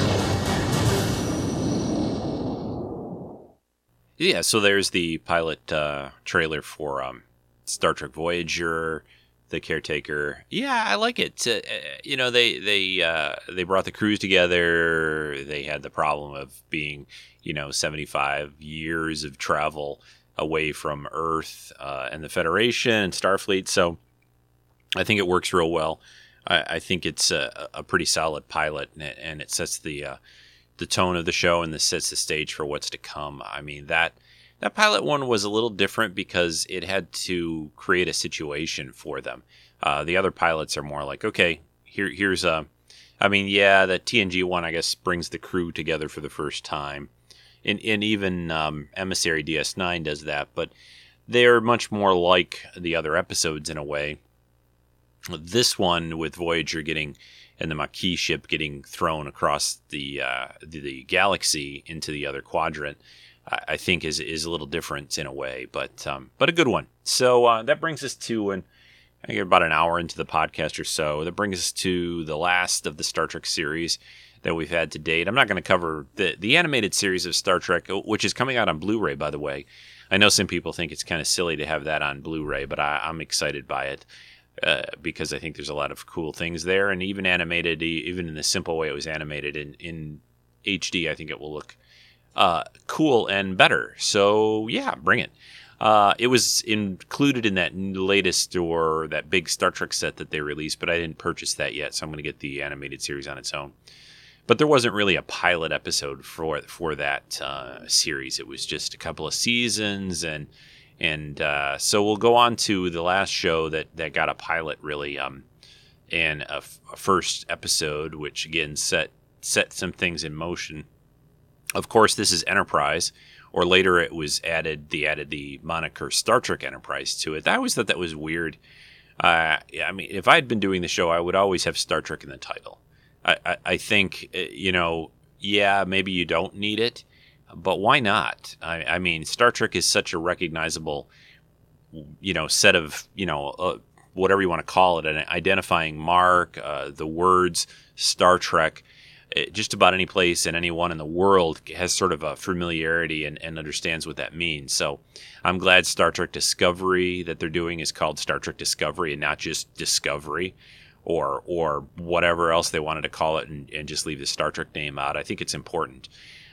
Yeah, so there's the pilot uh, trailer for um, Star Trek Voyager, the caretaker. Yeah, I like it. Uh, you know, they they uh, they brought the crews together. They had the problem of being, you know, 75 years of travel away from Earth uh, and the Federation and Starfleet. So I think it works real well. I, I think it's a, a, pretty solid pilot, and it, and it sets the uh, the tone of the show and this sets the stage for what's to come. I mean that that pilot one was a little different because it had to create a situation for them. Uh, the other pilots are more like, okay, here here's a. I mean, yeah, the TNG one I guess brings the crew together for the first time, and and even um, Emissary DS9 does that, but they're much more like the other episodes in a way. This one with Voyager getting and the Maquis ship getting thrown across the, uh, the, the galaxy into the other quadrant, I, I, think is is a little different in a way, but um, but a good one. So uh, that brings us to an I think about an hour into the podcast or so. That brings us to the last of the Star Trek series that we've had to date. I'm not going to cover the the animated series of Star Trek, which is coming out on Blu-ray, by the way. I know some people think it's kind of silly to have that on Blu-ray, but I, I'm excited by it. Uh, because I think there's a lot of cool things there, and even animated, even in the simple way it was animated in in HD, I think it will look uh, cool and better. So yeah, bring it. Uh, it was included in that latest or that big Star Trek set that they released, but I didn't purchase that yet, so I'm going to get the animated series on its own. But there wasn't really a pilot episode for for that uh, series. It was just a couple of seasons and and uh, so we'll go on to the last show that that got a pilot really um, and a, f- a first episode, which again set set some things in motion. Of course, this is Enterprise, or later it was added. They added the moniker Star Trek Enterprise to it. I always thought that was weird. Uh, I mean, if I had been doing the show, I would always have Star Trek in the title. I, I, I think uh, you know, yeah, maybe you don't need it, but why not? I, I, mean, Star Trek is such a recognizable, you know, set of you know uh, whatever you want to call it, an identifying mark. Uh, the words Star Trek, it, eh, just about any place and anyone in the world has sort of a familiarity and, and understands what that means. So I'm glad Star Trek Discovery that they're doing is called Star Trek Discovery and not just Discovery or or whatever else they wanted to call it and, and just leave the Star Trek name out. I think it's important.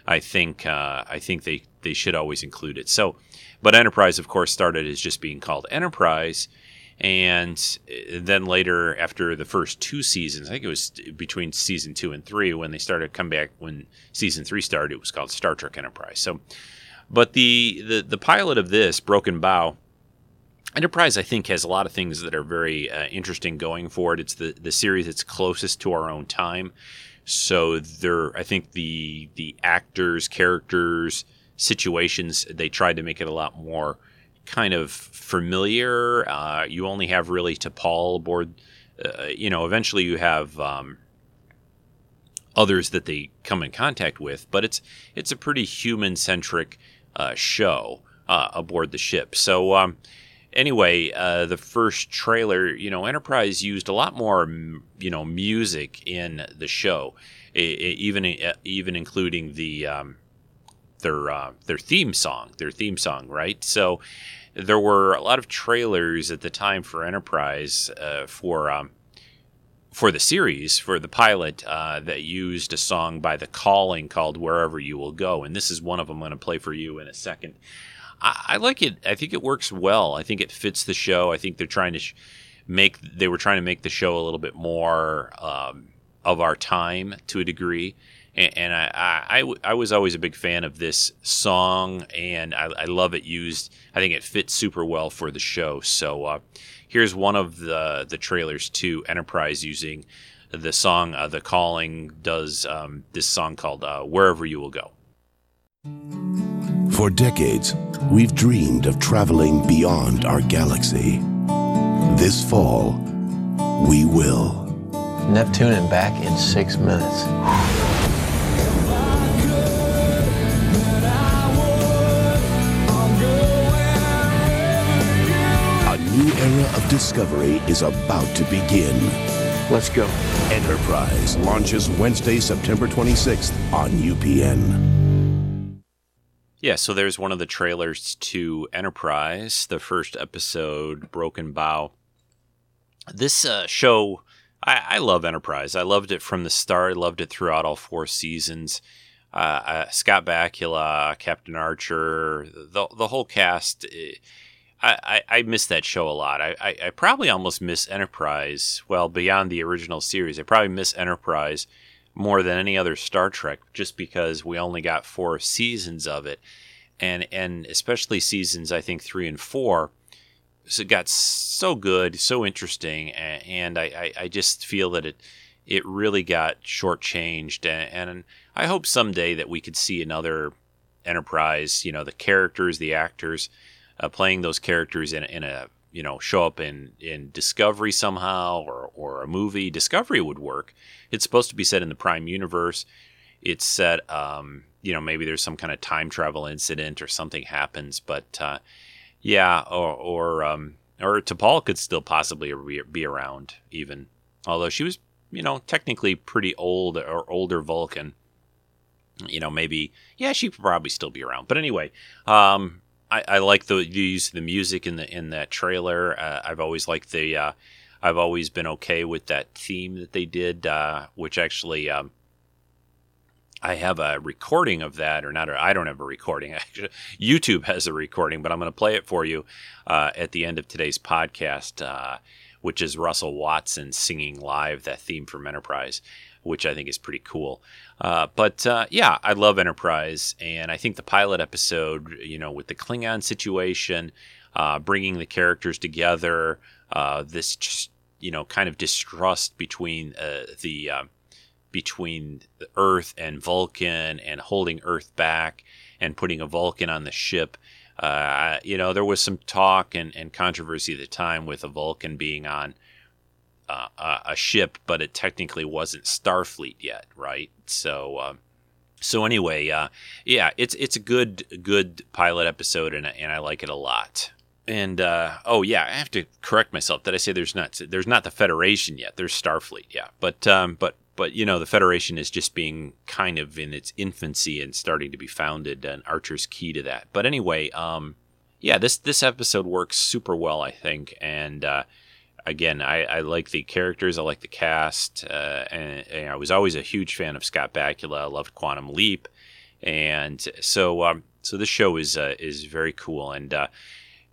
I think uh, I think they they should always include it. So, but Enterprise, of course, started as just being called Enterprise, and uh, then later, after the first two seasons, I think it was between season two and three when they started come back. When season three started, it was called Star Trek Enterprise. So, but the the the pilot of this Broken Bow. Enterprise, I think, has a lot of things that are very uh, interesting going for it. It's the, the series that's closest to our own time. So there, I think the the actors, characters, situations, they tried to make it a lot more kind of familiar. Uh, you only have really T'Pol aboard. Uh, you know, eventually you have um, others that they come in contact with, but it's it's a pretty human centric uh, show uh, aboard the ship. So um, anyway, uh, the first trailer, you know, Enterprise used a lot more, you know, music in the show, even even including the um, their uh, their theme song, their theme song, right? So there were a lot of trailers at the time for Enterprise uh, for um, for the series for the pilot uh, that used a song by The Calling called "Wherever You Will Go," and this is one of them. I'm going to play for you in a second. I, I, like it. I think it works well. I think it fits the show. I think they're trying to sh- make they were trying to make the show a little bit more um, of our time to a degree and, and I, I, I, was always a big fan of this song, and I, I, love it used. I think it fits super well for the show. So uh, here's one of the the trailers to Enterprise using the song uh, "The Calling." Does um, this song called uh, "Wherever You Will Go"? For decades, we've dreamed of traveling beyond our galaxy. This fall, we will. Neptune and back in six minutes. A new era of discovery is about to begin. Let's go. Enterprise launches Wednesday, September 26th on UPN. Yeah, so there's one of the trailers to Enterprise, the first episode, Broken Bow. This uh, show, I, I, love Enterprise. I loved it from the start. I loved it throughout all four seasons. Uh, uh, Scott Bakula, Captain Archer, the the whole cast. Eh, I, I, miss that show a lot. I, I, I, probably almost miss Enterprise. Well, beyond the original series, I probably miss Enterprise more than any other Star Trek, just because we only got four seasons of it, and and especially seasons I think three and four. So it got so good, so interesting, and, and I, I, I, just feel that it it really got shortchanged, and, and I hope someday that we could see another Enterprise. You know, the characters, the actors uh, playing those characters in, in a you know show up in in Discovery somehow or or a movie. Discovery would work. It's supposed to be set in the Prime universe. It's set, um, you know, maybe there's some kind of time travel incident or something happens, but uh, yeah, or or um, or T'Pol could still possibly be around even, although she was you know technically pretty old or older Vulcan. You know, maybe yeah, she could probably still be around. But anyway, um, I, I like the use of the music in the in that trailer. Uh, I've always liked the. Uh, I've always been okay with that theme that they did, uh, which actually um, I have a recording of that, or not. I don't have a recording. <laughs> YouTube has a recording, but I'm going to play it for you uh, at the end of today's podcast, uh, which is Russell Watson singing live that theme from Enterprise which I think is pretty cool. Uh, but uh, yeah, I love Enterprise, and I think the pilot episode, you know, with the Klingon situation, uh, bringing the characters together, uh, this just you know kind of distrust between uh, the uh, between Earth and Vulcan, and holding Earth back, and putting a Vulcan on the ship. you know, there was some talk and, and controversy at the time with a Vulcan being on uh, a ship, but it technically wasn't Starfleet yet, right? So, um, so anyway, uh, yeah, it's it's a good good pilot episode, and and I like it a lot. And uh, oh yeah, I have to correct myself. Did I say there's not there's not the Federation yet? There's Starfleet, yeah. But um, but but you know the Federation is just being kind of in its infancy and starting to be founded, and Archer's key to that. But anyway, um, yeah, this this episode works super well, I think, and uh, again, I, I, like the characters, I like the cast, uh, and, and, I was always a huge fan of Scott Bakula. I loved Quantum Leap, and so um, so this show is uh, is very cool, and uh,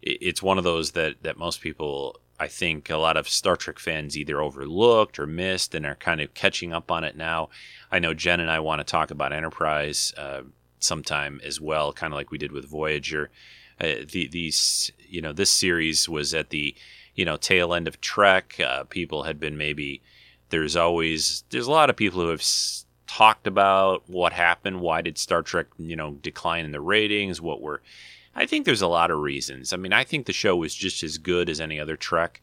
it, it's one of those that that most people. I think a lot of Star Trek fans either overlooked or missed and are kind of catching up on it now. I know Jen and I want to talk about Enterprise uh, sometime as well, kind of like we did with Voyager. Uh, the, these, you know, this series was at the you know tail end of Trek. Uh, people had been maybe there's always there's a lot of people who have s- talked about what happened. Why did Star Trek you know decline in the ratings? What were I think there's a lot of reasons. I mean, I think the show was just as good as any other Trek.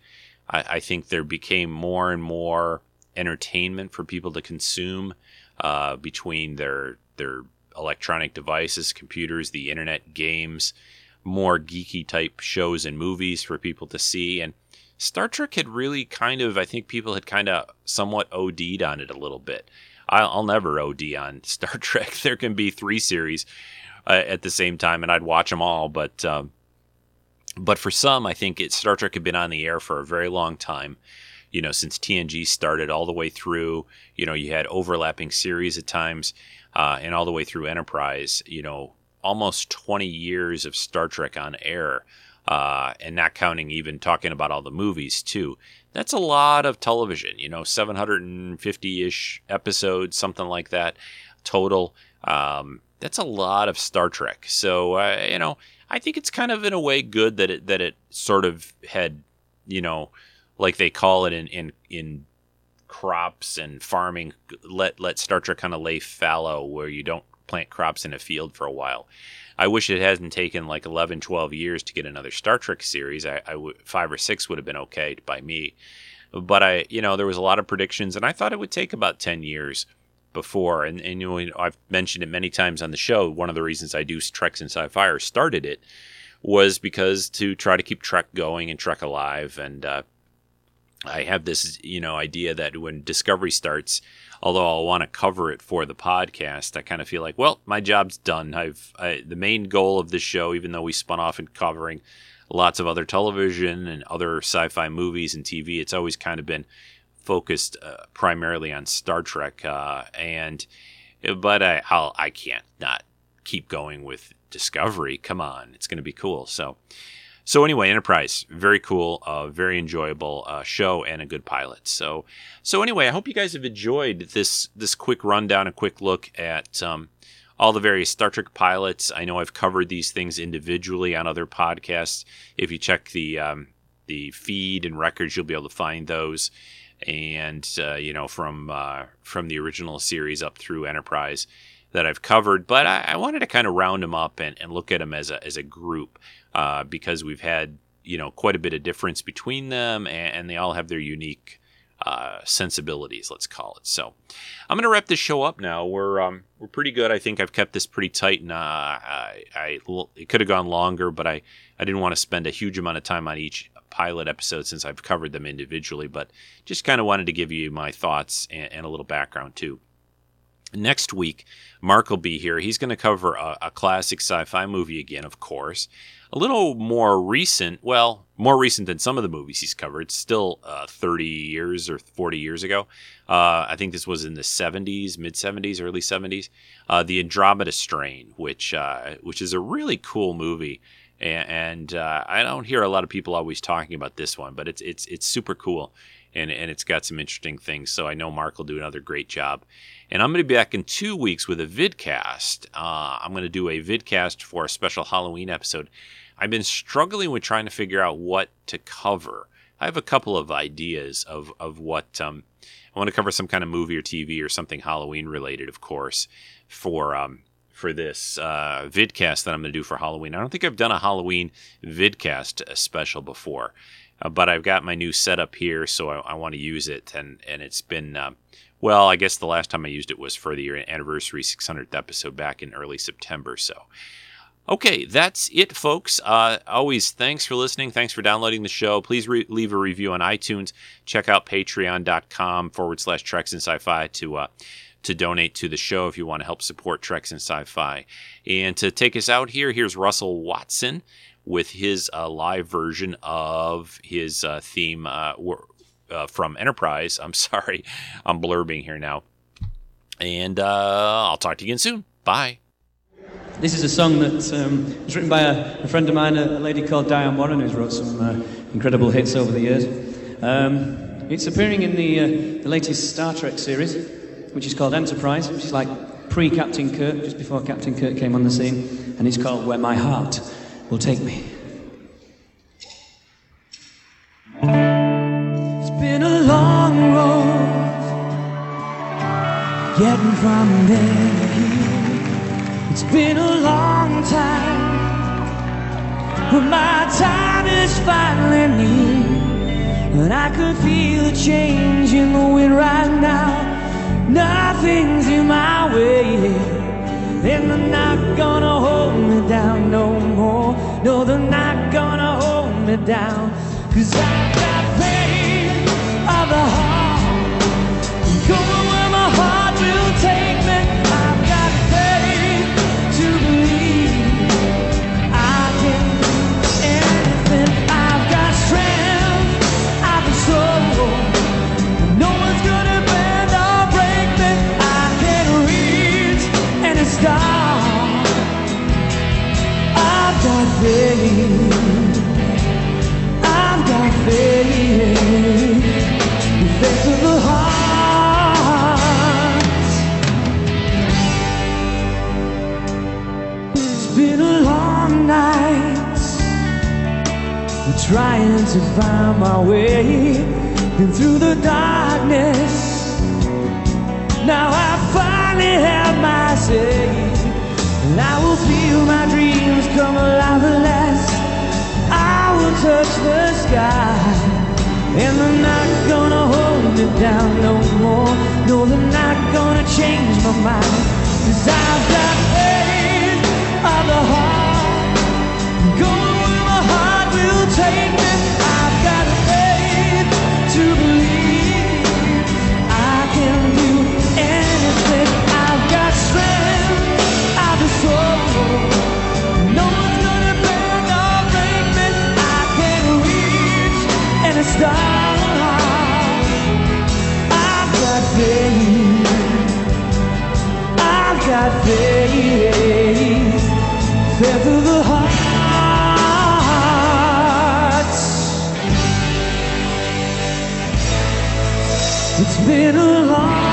I, I think there became more and more entertainment for people to consume uh, between their their electronic devices, computers, the internet, games, more geeky type shows and movies for people to see. And Star Trek had really kind of, I think people had kind of somewhat OD'd on it a little bit. I'll, I'll never OD on <laughs> Star Trek. There can be three series uh, at the same time, and I'd watch them all. But um, but for some, I think it, Star Trek had been on the air for a very long time. You know, since TNG started all the way through. You know, you had overlapping series at times, uh, and all the way through Enterprise. You know, almost 20 years of Star Trek on air. Uh, and not counting even talking about all the movies too. That's a lot of television, you know, 750 ish episodes, something like that total. Um, that's a lot of Star Trek. So, uh, you know, I think it's kind of in a way good that it, that it sort of had, you know, like they call it in, in, in crops and farming, let, let Star Trek kind of lay fallow where you don't plant crops in a field for a while. I wish it hadn't taken like 11, 12 years to get another Star Trek series. I, I w- five or six would have been okay by me. But I, you know, there was a lot of predictions, and I thought it would take about 10 years before. And, and you know, I've mentioned it many times on the show. One of the reasons I do Treks and Sci-Fi or started it was because to try to keep Trek going and Trek alive. And uh, I have this, you know, idea that when Discovery starts, although I'll want to cover it for the podcast, I kind of feel like, well, my job's done. I've I, the main goal of this show, even though we spun off and covering lots of other television and other sci-fi movies and TV, it's always kind of been focused uh, primarily on Star Trek. Uh, and but I I'll, I can't not keep going with Discovery. Come on, it's going to be cool. So. So anyway, Enterprise, very cool, uh, very enjoyable uh, show, and a good pilot. So, so anyway, I hope you guys have enjoyed this this quick rundown, a quick look at um, all the various Star Trek pilots. I know I've covered these things individually on other podcasts. If you check the um, the feed and records, you'll be able to find those. And uh, you know, from uh, from the original series up through Enterprise that I've covered, but I, I wanted to kind of round them up and, and look at them as a as a group uh, because we've had you know quite a bit of difference between them, and, and they all have their unique uh, sensibilities, let's call it. So, I'm going to wrap this show up now. We're um, we're pretty good. I think I've kept this pretty tight, and uh, I, I it could have gone longer, but I I didn't want to spend a huge amount of time on each pilot episode since I've covered them individually, but just kind of wanted to give you my thoughts and, and a little background too. Next week, Mark will be here. He's going to cover a, a classic sci fi movie again, of course. A little more recent, well, more recent than some of the movies he's covered. Still uh, 30 years or 40 years ago. Uh, I think this was in the 70s, mid 70s, early 70s. Uh, the Andromeda Strain, which uh, which is a really cool movie and, and uh, I don't hear a lot of people always talking about this one, but it's it's it's super cool, and and it's got some interesting things. So I know Mark will do another great job, and I'm going to be back in two weeks with a vidcast. Uh, I'm going to do a vidcast for a special Halloween episode. I've been struggling with trying to figure out what to cover. I have a couple of ideas of of what um, I want to cover. Some kind of movie or TV or something Halloween related, of course, for um, for this uh, vidcast that I'm going to do for Halloween. I don't think I've done a Halloween vidcast special before, uh, but I've got my new setup here, so I, I want to use it. And and it's been uh, well, I guess the last time I used it was for the anniversary 600th episode back in early September. So. Okay, that's it, folks. Uh, always thanks for listening. Thanks for downloading the show. Please re- leave a review on iTunes. Check out patreon.com forward slash treks and sci fi to uh, to donate to the show if you want to help support Treks and Sci Fi. And to take us out here, here's Russell Watson with his uh, live version of his uh, theme uh, uh from Enterprise. I'm <laughs> sorry, I'm blurbing here now. And uh, I'll talk to you again soon. Bye. This is a song that um, was written by a, a, friend of mine, a, lady called Diane Warren, who's wrote some uh, incredible hits over the years. Um, it's appearing in the, the latest Star Trek series which is called Enterprise, which is like pre Captain Kirk, just before Captain Kirk came on the scene, and it's called Where My Heart Will Take Me. It's been a long road getting from there to here. It's been a long time but my time is finally near. And I could feel a change in the wind right now. Nothing's in my way. And they're not gonna hold me down no more. No, they're not gonna hold me down. Cause of the heart. To find my way and through the darkness. Now I finally have my say, and I will feel my dreams come alive at last. I will touch the sky, and they're not gonna hold me down no more. No, they're not gonna change my mind, cause I've got faith of the heart. It's been a long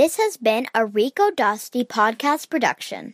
This has been a Rico Dusty podcast production.